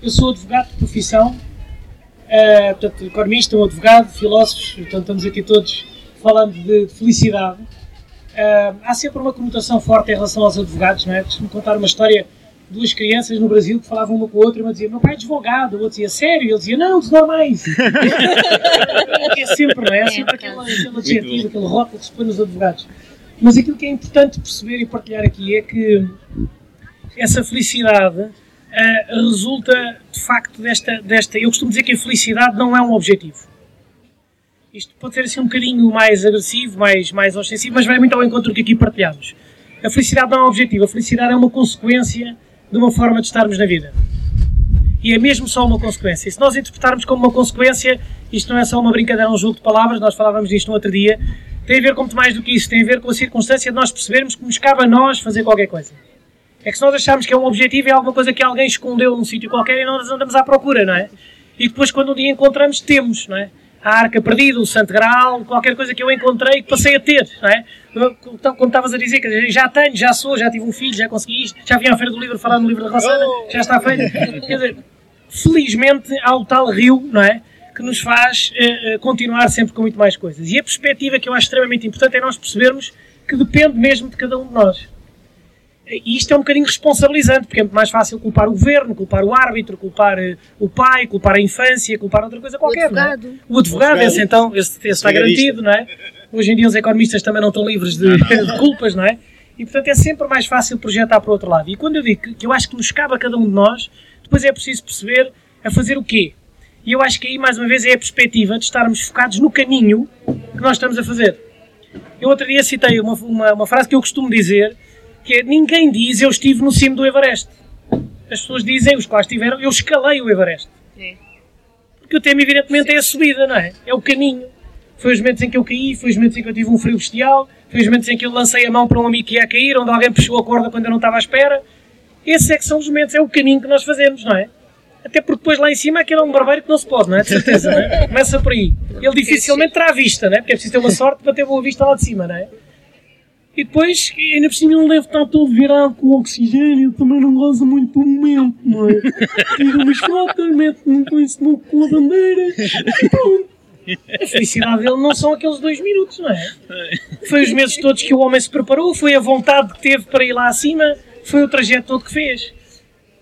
Speaker 6: eu sou advogado de profissão, uh, portanto, economista, um advogado, filósofos, portanto, estamos aqui todos falando de, de felicidade. Uh, há sempre uma conotação forte em relação aos advogados, não é? Deixa-me contar uma história duas crianças no Brasil que falavam uma com a outra e uma dizia: Meu pai é advogado, o outro dizia: Sério? E ele dizia: Não, dos normais. é sempre, não é? É sempre aquele, aquele adjetivo, aquele rótulo que se põe nos advogados. Mas aquilo que é importante perceber e partilhar aqui é que essa felicidade uh, resulta de facto desta, desta. Eu costumo dizer que a felicidade não é um objetivo. Isto pode ser assim um bocadinho mais agressivo, mais, mais ostensivo, mas vai muito ao encontro do que aqui partilhamos. A felicidade não é um objetivo, a felicidade é uma consequência de uma forma de estarmos na vida. E é mesmo só uma consequência. E se nós interpretarmos como uma consequência, isto não é só uma brincadeira, um jogo de palavras, nós falávamos disto no outro dia, tem a ver com muito mais do que isso, tem a ver com a circunstância de nós percebermos que nos cabe a nós fazer qualquer coisa. É que se nós acharmos que é um objetivo, é alguma coisa que alguém escondeu num sítio qualquer e nós andamos à procura, não é? E depois, quando um dia encontramos, temos, não é? A arca perdida, o santo grau, qualquer coisa que eu encontrei que passei a ter, não é? Então, como estavas a dizer, já tenho, já sou, já tive um filho, já consegui isto, já vim à Feira do Livro falar no livro da Rossana, já está feito. Quer dizer, felizmente há o tal rio, não é? Que nos faz uh, continuar sempre com muito mais coisas. E a perspectiva que eu acho extremamente importante é nós percebermos que depende mesmo de cada um de nós. E isto é um bocadinho responsabilizante, porque é muito mais fácil culpar o governo, culpar o árbitro, culpar uh, o pai, culpar a infância, culpar outra coisa qualquer.
Speaker 4: O advogado.
Speaker 6: Não é? O advogado, esse então, esse, esse está garantido, não é? Hoje em dia os economistas também não estão livres de, de, culpas, não é? E portanto é sempre mais fácil projetar para o outro lado. E quando eu digo que, que eu acho que nos cabe a cada um de nós, depois é preciso perceber a fazer o quê? E eu acho que aí, mais uma vez, é a perspectiva de estarmos focados no caminho que nós estamos a fazer. Eu outro dia citei uma, uma, uma frase que eu costumo dizer, que é ninguém diz eu estive no cimo do Everest. As pessoas dizem, os quais estiveram, eu escalei o Everest. É. Porque o tema, evidentemente, é a subida, não é? É o caminho. Foi os momentos em que eu caí, foi os momentos em que eu tive um frio bestial, foi os momentos em que eu lancei a mão para um amigo que ia cair, onde alguém puxou a corda quando eu não estava à espera. Esses é que são os momentos, é o caminho que nós fazemos, não é? Até porque depois lá em cima aquele é um barbeiro que não se pode, não é? De certeza, não é? Começa por aí. Ele dificilmente terá vista, não é? Porque é preciso ter uma sorte para ter boa vista lá de cima, não é? E depois, ainda por cima, ele deve estar todo virado com oxigênio, também não goza muito do momento, não é? Tira umas fotos, mete-me com isso com a bandeira e pronto. A felicidade dele não são aqueles dois minutos, não é? Foi os meses todos que o homem se preparou, foi a vontade que teve para ir lá acima, foi o trajeto todo que fez.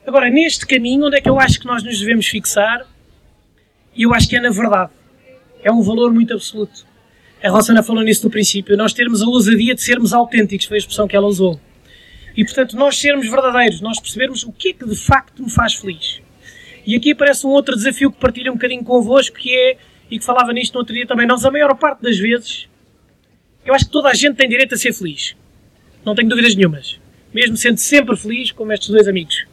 Speaker 6: Agora, neste caminho, onde é que eu acho que nós nos devemos fixar? E eu acho que é na verdade. É um valor muito absoluto. A Rossana falou nisso no princípio. Nós termos a ousadia de sermos autênticos, foi a expressão que ela usou. E, portanto, nós sermos verdadeiros, nós percebermos o que é que de facto me faz feliz. E aqui aparece um outro desafio que partilho um bocadinho convosco, que é, e que falava nisto no outro dia também, nós a maior parte das vezes, eu acho que toda a gente tem direito a ser feliz. Não tenho dúvidas nenhumas. Mesmo sendo sempre feliz, como estes dois amigos.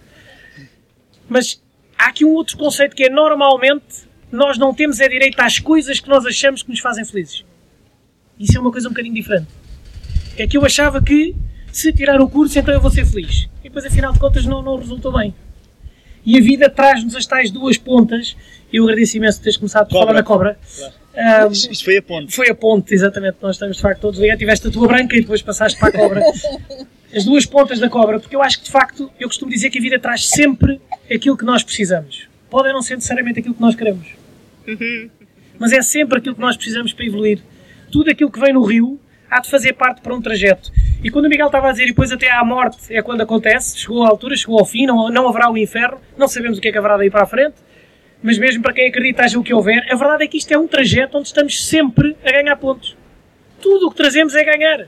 Speaker 6: Mas há aqui um outro conceito que é, normalmente, nós não temos é direito às coisas que nós achamos que nos fazem felizes. Isso é uma coisa um bocadinho diferente. É que eu achava que se tirar o curso então eu vou ser feliz. E depois, afinal de contas, não, não resultou bem. E a vida traz-nos as tais duas pontas. Eu agradeço imenso por teres começado por falar na cobra.
Speaker 3: Claro. Um, Isto foi a ponte.
Speaker 6: Foi a ponte, exatamente. Nós estamos de facto todos ligados. Tiveste a tua branca e depois passaste para a cobra. As duas pontas da cobra, porque eu acho que de facto, eu costumo dizer que a vida traz sempre aquilo que nós precisamos. Pode não ser necessariamente aquilo que nós queremos. Uhum. Mas é sempre aquilo que nós precisamos para evoluir tudo aquilo que vem no rio há de fazer parte para um trajeto. E quando o Miguel estava a dizer, e depois até à morte é quando acontece, chegou à altura, chegou ao fim, não, não haverá o inferno, não sabemos o que é que haverá daí para a frente, mas mesmo para quem acredita haja o que houver, a verdade é que isto é um trajeto onde estamos sempre a ganhar pontos. Tudo o que trazemos é ganhar.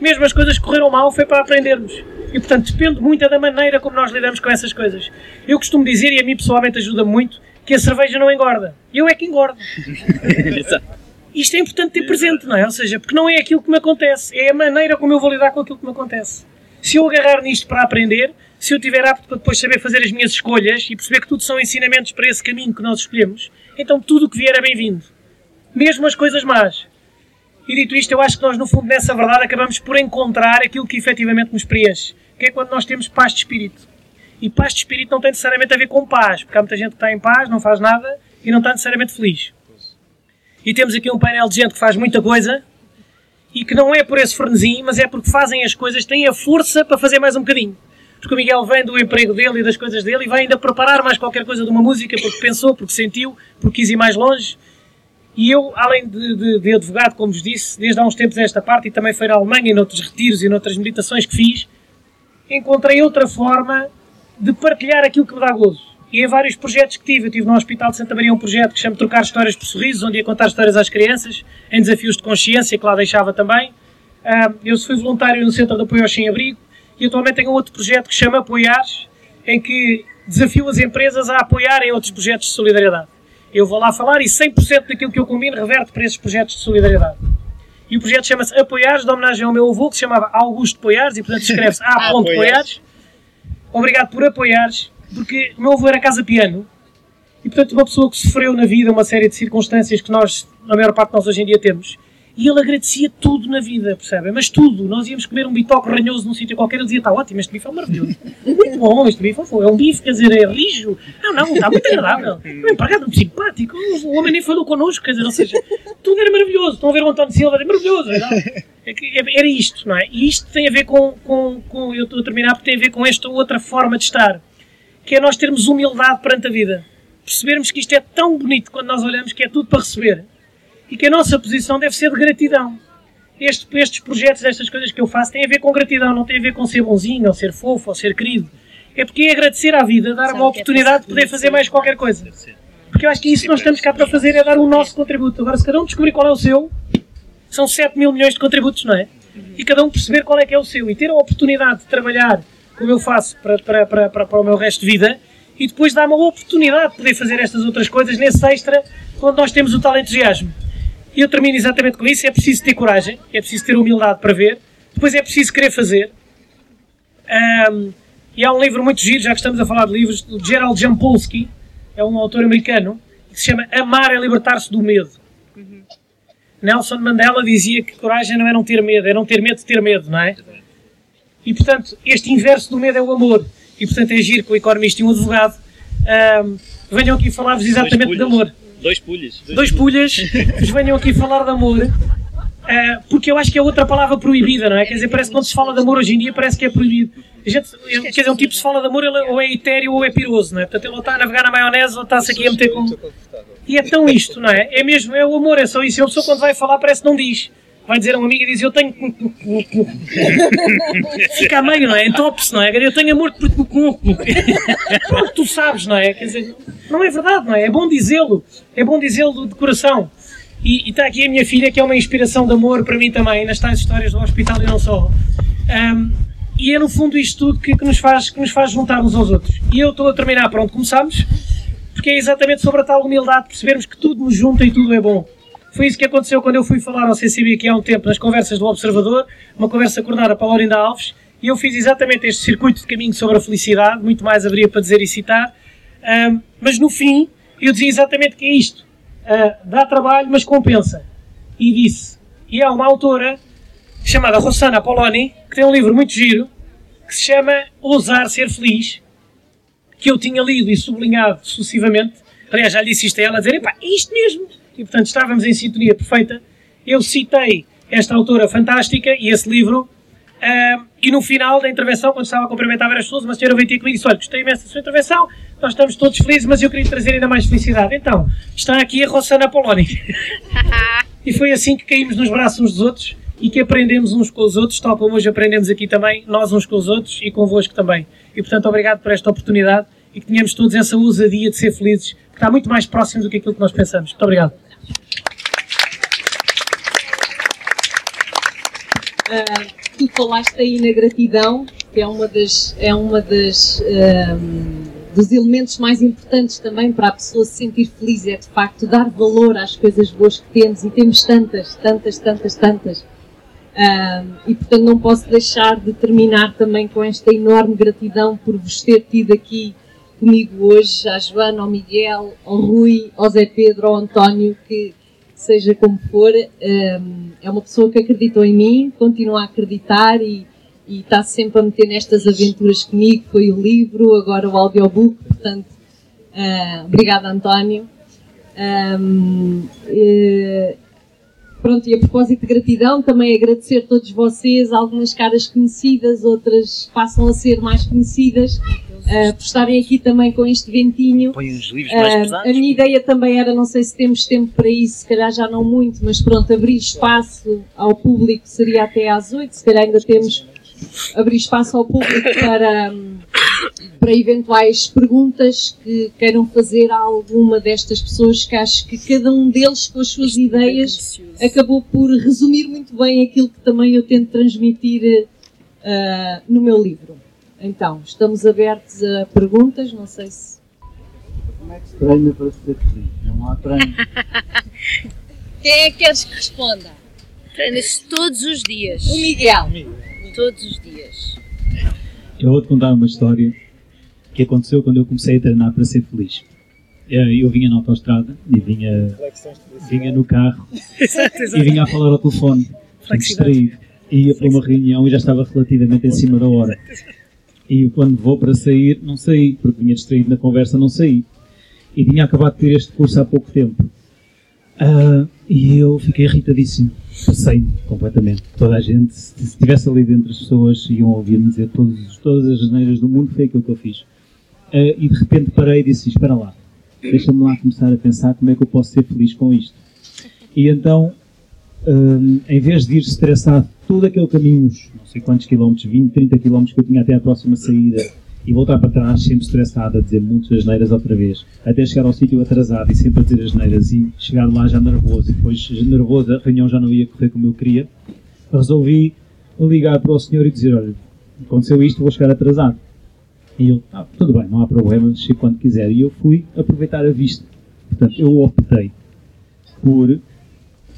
Speaker 6: Mesmo as coisas que correram mal foi para aprendermos. E portanto depende muito da maneira como nós lidamos com essas coisas. Eu costumo dizer, e a mim pessoalmente ajuda muito, que a cerveja não engorda. Eu é que engordo. Exato. Isto é importante ter presente, não é? Ou seja, porque não é aquilo que me acontece, é a maneira como eu vou lidar com aquilo que me acontece. Se eu agarrar nisto para aprender, se eu tiver apto para depois saber fazer as minhas escolhas e perceber que tudo são ensinamentos para esse caminho que nós escolhemos, então tudo o que vier é bem-vindo. Mesmo as coisas más. E dito isto, eu acho que nós, no fundo, nessa verdade, acabamos por encontrar aquilo que efetivamente nos preenche, que é quando nós temos paz de espírito. E paz de espírito não tem necessariamente a ver com paz, porque há muita gente que está em paz, não faz nada e não está necessariamente feliz. E temos aqui um painel de gente que faz muita coisa e que não é por esse fornezinho, mas é porque fazem as coisas, têm a força para fazer mais um bocadinho. Porque o Miguel vem do emprego dele e das coisas dele e vai ainda preparar mais qualquer coisa de uma música porque pensou, porque sentiu, porque quis ir mais longe. E eu, além de, de, de advogado, como vos disse, desde há uns tempos esta parte e também foi na Alemanha e noutros retiros e noutras meditações que fiz, encontrei outra forma de partilhar aquilo que me dá gozo. E em vários projetos que tive, eu tive no Hospital de Santa Maria um projeto que chama Trocar Histórias por Sorrisos, onde ia contar histórias às crianças, em desafios de consciência, que lá deixava também. Eu fui voluntário no Centro de Apoio ao Sem-Abrigo e atualmente tenho um outro projeto que chama Apoiar, em que desafio as empresas a apoiarem outros projetos de solidariedade. Eu vou lá falar e 100% daquilo que eu combino reverte para esses projetos de solidariedade. E o projeto chama-se Apoiares, de homenagem ao meu avô, que se chamava Augusto Poiares, e portanto escreve-se A. Poiares. Obrigado por apoiares, porque o meu avô era casa-piano, e portanto uma pessoa que sofreu na vida uma série de circunstâncias que nós, na maior parte de nós hoje em dia temos, e ele agradecia tudo na vida, percebem? Mas tudo. Nós íamos comer um bitoque ranhoso num sítio qualquer, ele dizia, está ótimo, este bife é maravilhoso. Muito bom, este bife é um bife, quer dizer, é rijo. Não, não, está muito agradável. É um empregado muito simpático. O homem nem falou connosco, quer dizer, ou seja, tudo era maravilhoso. Estão a ver o António Silva, é maravilhoso. É, é era isto, não é? E isto tem a ver com, com, com, eu estou a terminar, porque tem a ver com esta outra forma de estar, que é nós termos humildade perante a vida. Percebermos que isto é tão bonito quando nós olhamos que é tudo para receber e que a nossa posição deve ser de gratidão. Este, estes projetos, estas coisas que eu faço, têm a ver com gratidão, não tem a ver com ser bonzinho, ou ser fofo, ou ser querido. É porque é agradecer à vida, dar uma é oportunidade de poder fazer mais qualquer coisa. Porque eu acho que isso que nós estamos cá para fazer é dar o nosso contributo. Agora, se cada um descobrir qual é o seu, são 7 mil milhões de contributos, não é? E cada um perceber qual é que é o seu e ter a oportunidade de trabalhar como eu faço para, para, para, para, o meu resto de vida e depois dar uma oportunidade de poder fazer estas outras coisas nesse extra onde nós temos o tal entusiasmo. E eu termino exatamente com isso. É preciso ter coragem, é preciso ter humildade para ver, depois é preciso querer fazer. Um, e há um livro muito giro, já que estamos a falar de livros, do Gerald Jampolsky, é um autor americano, que se chama Amar é Libertar-se do Medo. Uhum. Nelson Mandela dizia que coragem não é não ter medo, é não ter medo de ter medo, não é? E portanto, este inverso do medo é o amor. E portanto é giro que o economista e um advogado um, venham aqui falar-vos exatamente de amor.
Speaker 3: Dois pulhas.
Speaker 6: Dois, dois pulhas, vos venham aqui falar de amor. Uh, porque eu acho que é outra palavra proibida, não é? Quer dizer, parece que quando se fala de amor hoje em dia parece que é proibido. A gente, quer dizer, um tipo se fala de amor, ele ou é etéreo ou é piroso, não é? Portanto, ele ou está a navegar na maionese ou está-se aqui a meter com. E é tão isto, não é? É mesmo, é o amor, é só isso. E a pessoa quando vai falar parece que não diz. Vai dizer a uma amiga e diz: Eu tenho. Fica a meio, não é? Entope-se, não é? Eu tenho amor por. Pronto, tu sabes, não é? Quer dizer, não é verdade, não é? É bom dizê-lo. É bom dizê-lo de coração. E, e está aqui a minha filha, que é uma inspiração de amor para mim também, nas tais histórias do hospital e não só. Um, e é no fundo isto tudo que, que, nos faz, que nos faz juntar uns aos outros. E eu estou a terminar por onde começamos, porque é exatamente sobre a tal humildade, percebermos que tudo nos junta e tudo é bom. Foi isso que aconteceu quando eu fui falar ao CCB aqui há um tempo, nas conversas do Observador, uma conversa coordenada para a Laurinda Alves, e eu fiz exatamente este circuito de caminho sobre a felicidade, muito mais haveria para dizer e citar, mas no fim eu dizia exatamente que é isto. Uh, dá trabalho, mas compensa. E disse. E há uma autora chamada Rossana Poloni, que tem um livro muito giro, que se chama Ousar Ser Feliz, que eu tinha lido e sublinhado sucessivamente. Aliás, já lhe disse isto a ela, a dizer, epá, é isto mesmo e portanto estávamos em sintonia perfeita. Eu citei esta autora fantástica e esse livro, uh, e no final da intervenção, quando estava a cumprimentar várias pessoas, uma senhora veio ter comigo e disse: Olha, gostei imenso da sua intervenção, nós estamos todos felizes, mas eu queria trazer ainda mais felicidade. Então, está aqui a Rossana Poloni. e foi assim que caímos nos braços uns dos outros e que aprendemos uns com os outros, tal como hoje aprendemos aqui também, nós uns com os outros e convosco também. E portanto, obrigado por esta oportunidade e que tenhamos todos essa ousadia de ser felizes, que está muito mais próximo do que aquilo que nós pensamos. Muito obrigado.
Speaker 2: Uh, tu falaste aí na gratidão, que é uma das, é uma das um, dos elementos mais importantes também para a pessoa se sentir feliz, é de facto dar valor às coisas boas que temos e temos tantas, tantas, tantas, tantas. Um, e portanto não posso deixar de terminar também com esta enorme gratidão por vos ter tido aqui comigo hoje, à Joana, ao Miguel, ao Rui, ao Zé Pedro, ao António, que seja como for, hum, é uma pessoa que acreditou em mim, continua a acreditar e, e está sempre a meter nestas aventuras comigo. Foi o livro, agora o audiobook, portanto, uh, obrigada António. Um, uh, pronto, e a propósito de gratidão, também agradecer a todos vocês, algumas caras conhecidas, outras passam a ser mais conhecidas uh, por estarem aqui também com este ventinho.
Speaker 3: Põe uns livros mais uh, pesados.
Speaker 2: A minha ideia também era, não sei se temos tempo para isso, se calhar já não muito, mas pronto, abrir espaço ao público seria até às oito, se calhar ainda temos abrir espaço ao público para, para eventuais perguntas que queiram fazer a alguma destas pessoas, que acho que cada um deles, com as suas ideias, acabou por resumir muito bem aquilo que também eu tento transmitir uh, no meu livro. Então, estamos abertos a perguntas, não sei se.
Speaker 7: Como é que se treina para ser feliz? Não há treino.
Speaker 2: Quem é que queres que responda?
Speaker 4: Treinas todos os dias.
Speaker 2: O Miguel.
Speaker 4: Todos os dias.
Speaker 5: Eu vou-te contar uma história que aconteceu quando eu comecei a treinar para ser feliz. Eh, eu vinha na autostrada e vinha, vinha no carro e vinha a falar ao telefone, distraído. Ia para uma reunião e já estava relativamente em cima da hora. E quando vou para sair, não saí, porque vinha distraído na conversa, não saí. E tinha acabado de ter este curso há pouco tempo. Uh, e eu fiquei irritadíssimo. Passei completamente. Toda a gente, se estivesse ali dentro, as pessoas iam ouvir-me dizer todos, todas as janeiras do mundo, foi aquilo que eu fiz. Uh, e de repente parei e disse: Espera lá, deixa-me lá começar a pensar como é que eu posso ser feliz com isto. E então, um, em vez de ir estressado todo aquele caminho, não sei quantos quilómetros, 20, 30 quilómetros que eu tinha até à próxima saída, e voltar para trás sempre estressado a dizer muitas asneiras outra vez, até chegar ao sítio atrasado e sempre a dizer asneiras e chegar lá já nervoso, e depois nervoso a reunião já não ia correr como eu queria, resolvi ligar para o senhor e dizer, olha, aconteceu isto, vou chegar atrasado. E ele, ah, tudo bem, não há problema, chegue quando quiser. E eu fui aproveitar a vista. Portanto, eu optei por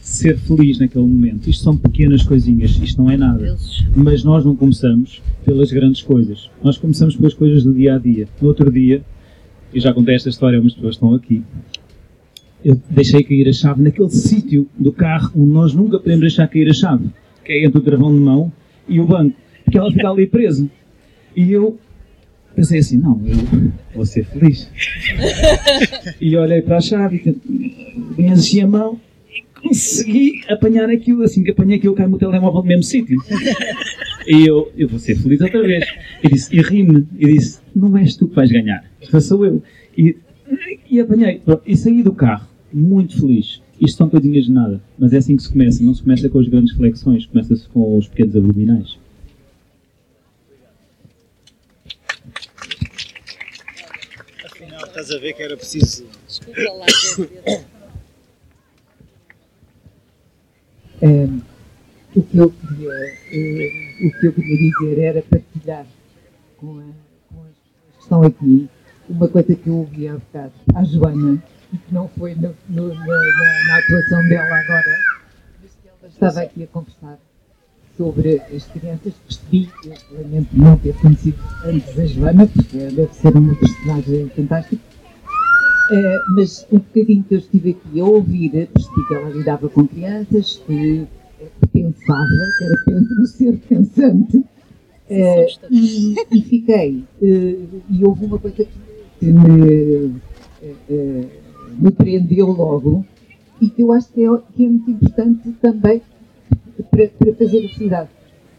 Speaker 5: ser feliz naquele momento. Isto são pequenas coisinhas, isto não é nada. Mas nós não começamos pelas grandes coisas. Nós começamos pelas coisas do dia a dia. No outro dia, e já contei esta história, algumas pessoas estão aqui. Eu deixei cair a chave naquele sítio do carro onde nós nunca podemos deixar cair a chave, que é entre o travão de mão e o banco, porque ela fica ali presa. E eu pensei assim, não, eu vou ser feliz. e olhei para a chave, enchi a mão consegui apanhar aquilo, assim que apanhei aquilo, cai-me o telemóvel no mesmo sítio. E eu, eu vou ser feliz outra vez. E, disse, e ri-me, e disse, não és tu que vais ganhar, sou eu. E, e apanhei, e saí do carro, muito feliz. Isto são coisinhas de nada, mas é assim que se começa. Não se começa com as grandes flexões, começa-se com os pequenos abdominais.
Speaker 3: Estás a ver que era preciso. Desculpa lá,
Speaker 7: um, o, que eu queria, uh, o que eu queria dizer era partilhar com, a, com as pessoas que estão aqui uma coisa que eu ouvi há bocado, à Joana, que não foi no, no, na, na, na, atuação dela agora, mas que ela estava aqui a conversar sobre as crianças. Percebi, eu lamento não ter conhecido antes a Joana, porque deve ser uma personagem fantástica. Uh, mas um bocadinho que eu estive aqui a ouvir, percebi que ela lidava com crianças, que pensava, que era um ser pensante, uh, e, e, fiquei. Uh, e houve uma coisa que me, me prendeu logo e que eu acho que é, que é muito importante também para, para fazer a cidade.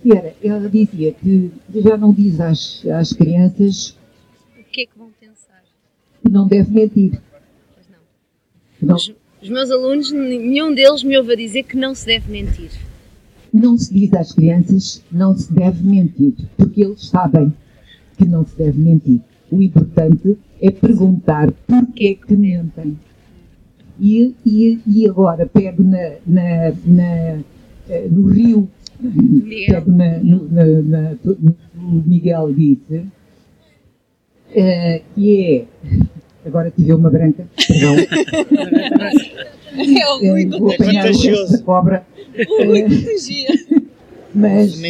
Speaker 7: Que era, ela dizia que já não diz às, às crianças
Speaker 4: o que é que vão pensar.
Speaker 7: Não deve mentir.
Speaker 4: Pois não. Os, os meus alunos, nenhum deles me ouve a dizer que não se deve mentir.
Speaker 7: Não se diz às crianças não se deve mentir, porque eles sabem que não se deve mentir. O importante é perguntar porquê que mentem. E, e, e agora pego na, na, na eh, no Rio, Miguel. Na, no, na, o Miguel disse, uh, que é. Agora tive uma branca, perdão.
Speaker 2: é o
Speaker 7: uh, vou apanhar o cobra. Uh, mas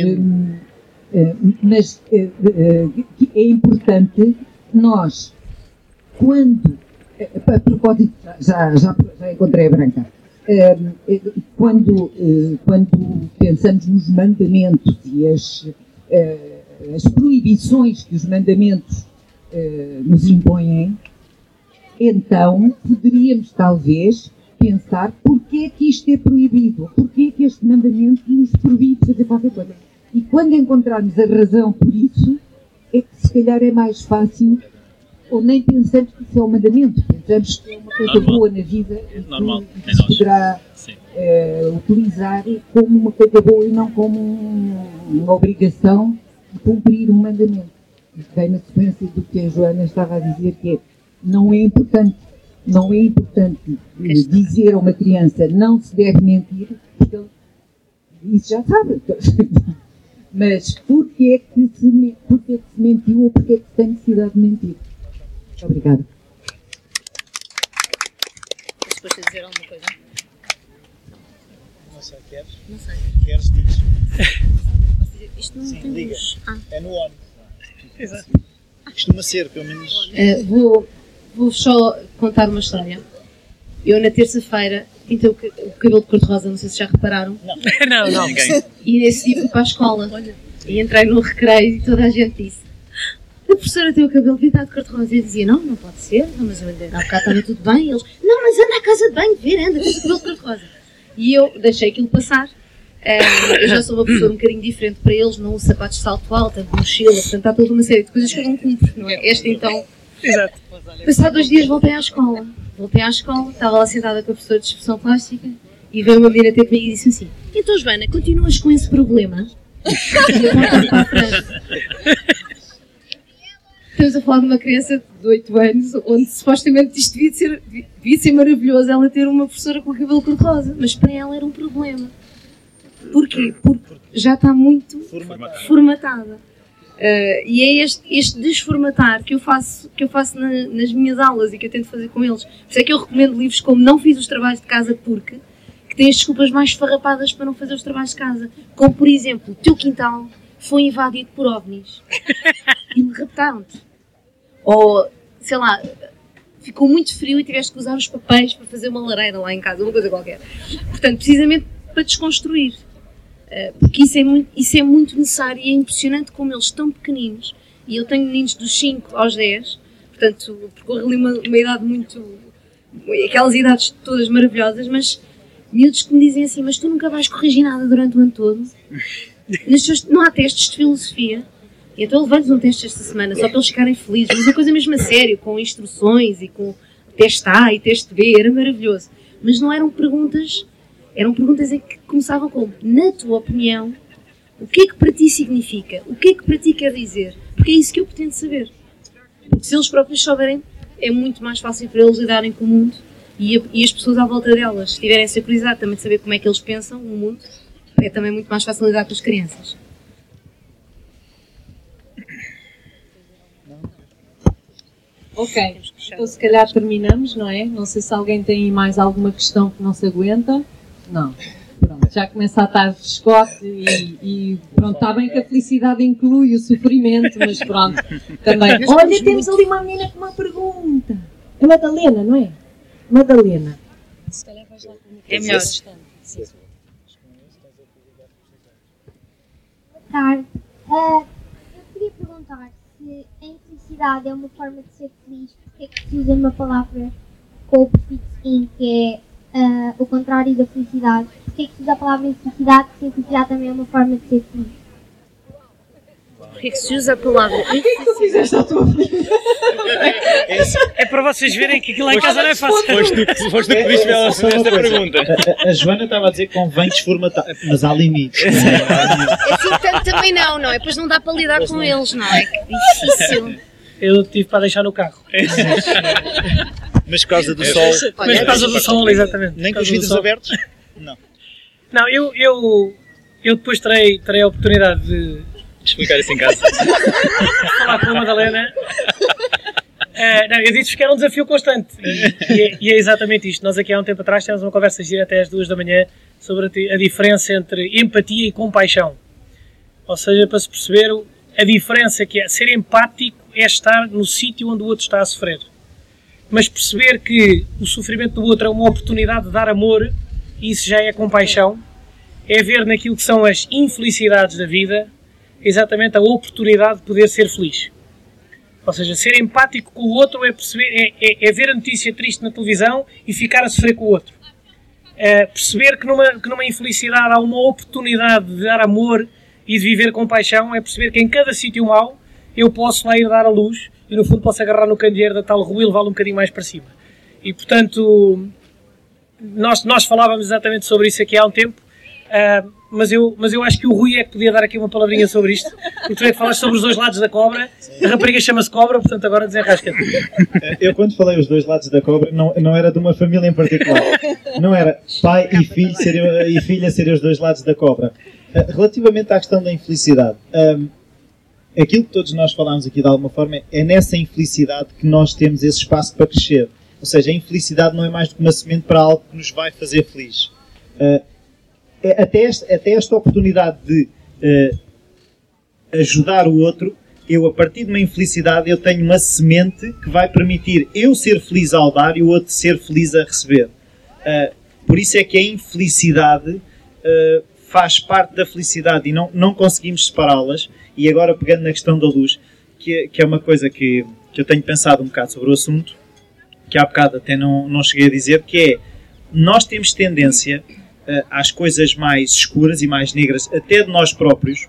Speaker 7: mas é importante nós, quando. A propósito, já, já, já encontrei a branca eh, quando, eh, quando pensamos nos mandamentos e as, eh, as proibições que os mandamentos nos impõem, então poderíamos talvez pensar porquê que isto é proibido, porquê que este mandamento nos proíbe fazer qualquer coisa. E quando encontrarmos a razão por isso, é que se calhar é mais fácil ou nem pensamos que isso é um mandamento, pensamos que é uma coisa Normal. boa na vida e
Speaker 3: Normal.
Speaker 7: que, que se poderá uh, utilizar como uma coisa boa e não como um, uma obrigação de cumprir um mandamento. vem na sequência do que a Joana estava a dizer, que é, não é importante, não é importante dizer a uma criança não se deve mentir, porque isso já sabe. Mas porquê é que se, porquê é que se mentiu ou porquê é que se tem necessidade de mentir? Obrigada.
Speaker 4: Depois de dizer alguma coisa?
Speaker 3: Não sei, queres?
Speaker 4: Não sei.
Speaker 3: Queres, diz.
Speaker 4: Isto não
Speaker 3: Sim,
Speaker 4: tem
Speaker 3: diga.
Speaker 4: luz. Ah.
Speaker 3: É no ON. Exato. Costuma ser, pelo menos.
Speaker 4: Uh, vou, vou só contar uma história. Eu, na terça-feira, pintei o, ca- o cabelo de cor-de-rosa, não sei se já repararam.
Speaker 6: não, não.
Speaker 3: Ninguém.
Speaker 4: E nesse dia fui para a escola. E entrei no recreio e toda a gente disse: A professora tem o cabelo pintado de cor-de-rosa. E eu dizia: Não, não pode ser. Não, mas eu andei, há bocado estava tudo bem. E eles: Não, mas anda à casa de banho, ver, anda, tens o cabelo de cor-de-rosa. E eu deixei aquilo passar. Ah, eu já sou uma pessoa um bocadinho diferente para eles, não uso sapatos de salto alto, mochila, portanto há toda uma série de coisas que eu não cumpro, não é? Esta então.
Speaker 6: Exato.
Speaker 4: Passados dois dias voltei à escola. Voltei à escola, estava lá sentada com a professora de expressão plástica e veio uma menina ter comigo e disse assim: Então, Joana, continuas com esse problema? Para. Estamos a falar de uma criança de 8 anos, onde supostamente isto devia ser, devia ser maravilhoso ela ter uma professora com o cabelo cor-de-rosa, mas para ela era um problema. Porquê? Porque já está muito
Speaker 3: Formatada.
Speaker 4: formatada. Uh, e é este, este desformatar que eu faço, que eu faço na- nas minhas aulas e que eu tento fazer com eles. Por isso é que eu recomendo livros como Não Fiz os Trabalhos de Casa Porque, que têm as desculpas mais farrapadas para não fazer os trabalhos de casa. Como, por exemplo, teu quintal foi invadido por ovnis e me raptaram-te. Ou, sei lá, ficou muito frio e tiveste que usar os papéis para fazer uma lareira lá em casa, uma coisa qualquer. Portanto, precisamente para desconstruir. Uh, porque isso é, muito, isso é muito necessário e é impressionante como eles estão pequeninos. E eu tenho meninos dos 5 aos 10, portanto, percorro ali uma, uma idade muito. aquelas idades todas maravilhosas, mas miúdos que me dizem assim: Mas tu nunca vais corrigir nada durante o ano todo? Tuas- não há testes de filosofia. E então levo-lhes um teste esta semana, só para eles ficarem felizes, mas uma coisa mesmo a sério, com instruções e com teste A e teste B, era maravilhoso. Mas não eram perguntas, eram perguntas que começavam com, na tua opinião, o que é que para ti significa? O que é que para ti quer dizer? Porque é isso que eu pretendo saber. Porque se eles próprios souberem, é muito mais fácil para eles lidarem com o mundo e, a- e as pessoas à volta delas, se tiverem essa curiosidade também de saber como é que eles pensam o mundo, é também muito mais fácil lidar com as crianças.
Speaker 2: Ok, então se calhar terminamos, não é? Não sei se alguém tem mais alguma questão que não se aguenta. Não. Pronto, já começa a estar de escote e, e pronto, está bem que a felicidade inclui o sofrimento, mas pronto, também. Olha, temos ali uma menina com uma pergunta. A Madalena, não é? Madalena.
Speaker 4: É melhor.
Speaker 8: tarde. Ah, eu queria perguntar se a infelicidade é uma forma de ser feliz, porque é que se usa uma palavra com o prefixo in, que é ah, o contrário da felicidade? Porque é que se usa a palavra infelicidade, se a infelicidade também é uma forma de ser feliz?
Speaker 4: Porquê que se usa a palavra
Speaker 6: É para vocês verem que aquilo lá em casa não é fácil.
Speaker 9: Foste tu que foste tu que pediste para ela esta
Speaker 3: coisa.
Speaker 9: pergunta.
Speaker 3: A, a Joana estava a dizer que convém desformatar, mas há limites.
Speaker 4: Assim tanto também não, não é? Depois não dá para lidar com eles, não é? Que difícil.
Speaker 6: Eu tive para deixar no carro.
Speaker 3: Mas por causa do sol,
Speaker 6: Mas por causa do sol, exatamente.
Speaker 3: nem com os vidros abertos.
Speaker 6: Não, eu, eu, eu depois terei, terei a oportunidade de
Speaker 9: Explicar isso em casa.
Speaker 6: falar com a Madalena. Eh, não, eu disse que era um desafio constante e, e é, e é exatamente isto. Nós aqui há um tempo atrás tivemos uma conversa gira até às duas da manhã sobre a, a diferença entre empatia e compaixão. Ou seja, para se perceber o- a diferença que é ser empático é estar no sítio onde o outro está a sofrer. Mas perceber que o sofrimento do outro é uma oportunidade de dar amor, isso já é compaixão, é ver naquilo que são as infelicidades da vida exatamente a oportunidade de poder ser feliz. Ou seja, ser empático com o outro é, perceber, é, é- é ver a notícia triste na televisão e ficar a sofrer com o outro. É perceber que numa, que numa infelicidade há uma oportunidade de dar amor e de viver com paixão, é perceber que em cada sítio mau eu posso lá ir dar a luz e no fundo posso agarrar no candeeiro da tal rua e levá-lo um bocadinho mais para cima. E portanto, nós, nós falávamos exatamente sobre isso aqui há um tempo, ah, mas eu, mas eu acho que o Rui é que podia dar aqui uma palavrinha sobre isto, porque tu é que falaste sobre os dois lados da cobra, a rapariga chama-se cobra, portanto agora desenrasca
Speaker 3: Eu quando falei os dois lados da cobra, não, não era de uma família em particular. Não era pai e, filho serem, e filha serem os dois lados da cobra. Eh, relativamente à questão da infelicidade, um, aquilo que todos nós falámos aqui de alguma forma é nessa infelicidade que nós temos esse espaço para crescer. Ou seja, a infelicidade não é mais do que uma semente para algo que nos vai fazer feliz. Uh, até, esta, até esta oportunidade de uh, ajudar o outro, eu a partir de uma infelicidade eu tenho uma semente que vai permitir eu ser feliz ao dar e o outro ser feliz a receber. Uh, por isso é que a infelicidade faz parte da felicidade e não, não conseguimos separá-las. E agora pegando na questão da luz, que, que é uma coisa que, que eu tenho pensado um bocado sobre o assunto, que há bocado até não, não cheguei a dizer, que é nós temos tendência uh, às coisas mais escuras e mais negras, até de nós próprios,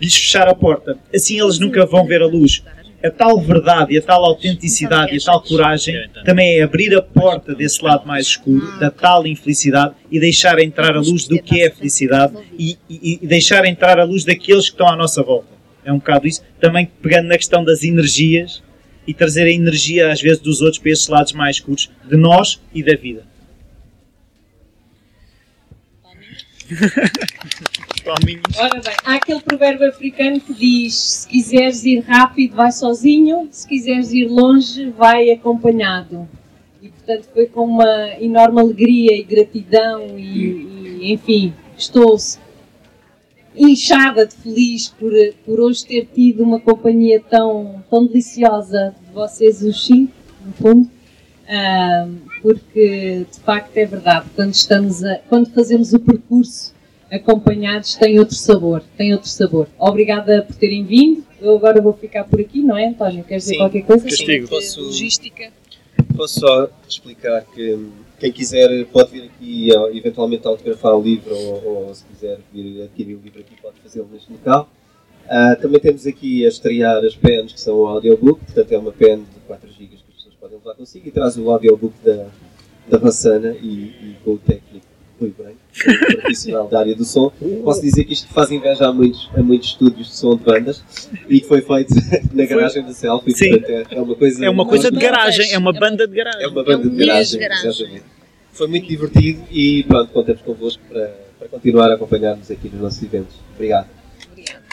Speaker 3: lhes fechar a porta. Assim eles nunca vão ver a luz. A tal verdade, a tal autenticidade e a tal coragem também é abrir a porta desse lado mais escuro, da tal infelicidade, e deixar entrar a luz do que é a felicidade e, e, e deixar entrar a luz daqueles que estão à nossa volta. É um bocado isso. Também pegando na questão das energias e trazer a energia, às vezes, dos outros para esses lados mais escuros, de nós e da vida.
Speaker 2: Ora bem, há aquele provérbio africano que diz: se quiseres ir rápido, vai sozinho, se quiseres ir longe, vai acompanhado. E portanto foi com uma enorme alegria e gratidão e, e enfim, estou inchada de feliz por, por hoje ter tido uma companhia tão, tão deliciosa de vocês os cinco, no fundo. Um, porque de facto é verdade, quando, estamos a, quando fazemos o percurso acompanhados tem outro sabor, tem outro sabor. Obrigada por terem vindo. Eu agora vou ficar por aqui, não é, António? Queres dizer Sim, qualquer coisa?
Speaker 1: Castigo. Posso, logística. Posso só explicar que quem quiser pode vir aqui eventualmente autografar o livro ou, ou se quiser vir adquirir o livro aqui pode fazê-lo neste local. Uh, também temos aqui a estrear as pens que são o audiobook, portanto é uma pen de 4 GB que as pessoas podem levar consigo e traz o audiobook da, da Vassana e, e com o técnico Rui Branco, profissional da área do som. Posso dizer que isto faz inveja a muitos, a muitos estúdios de som de bandas e que foi feito na garagem da Selfie.
Speaker 3: Sim. Portanto, é, é uma coisa,
Speaker 9: é uma coisa de garagem, é uma banda de garagem.
Speaker 1: É uma banda é um de, garagem, garagem, exatamente. Foi muito divertido e pronto, contamos convosco para, para continuar a acompanhar-nos aqui nos nossos eventos. Obrigado. Obrigado.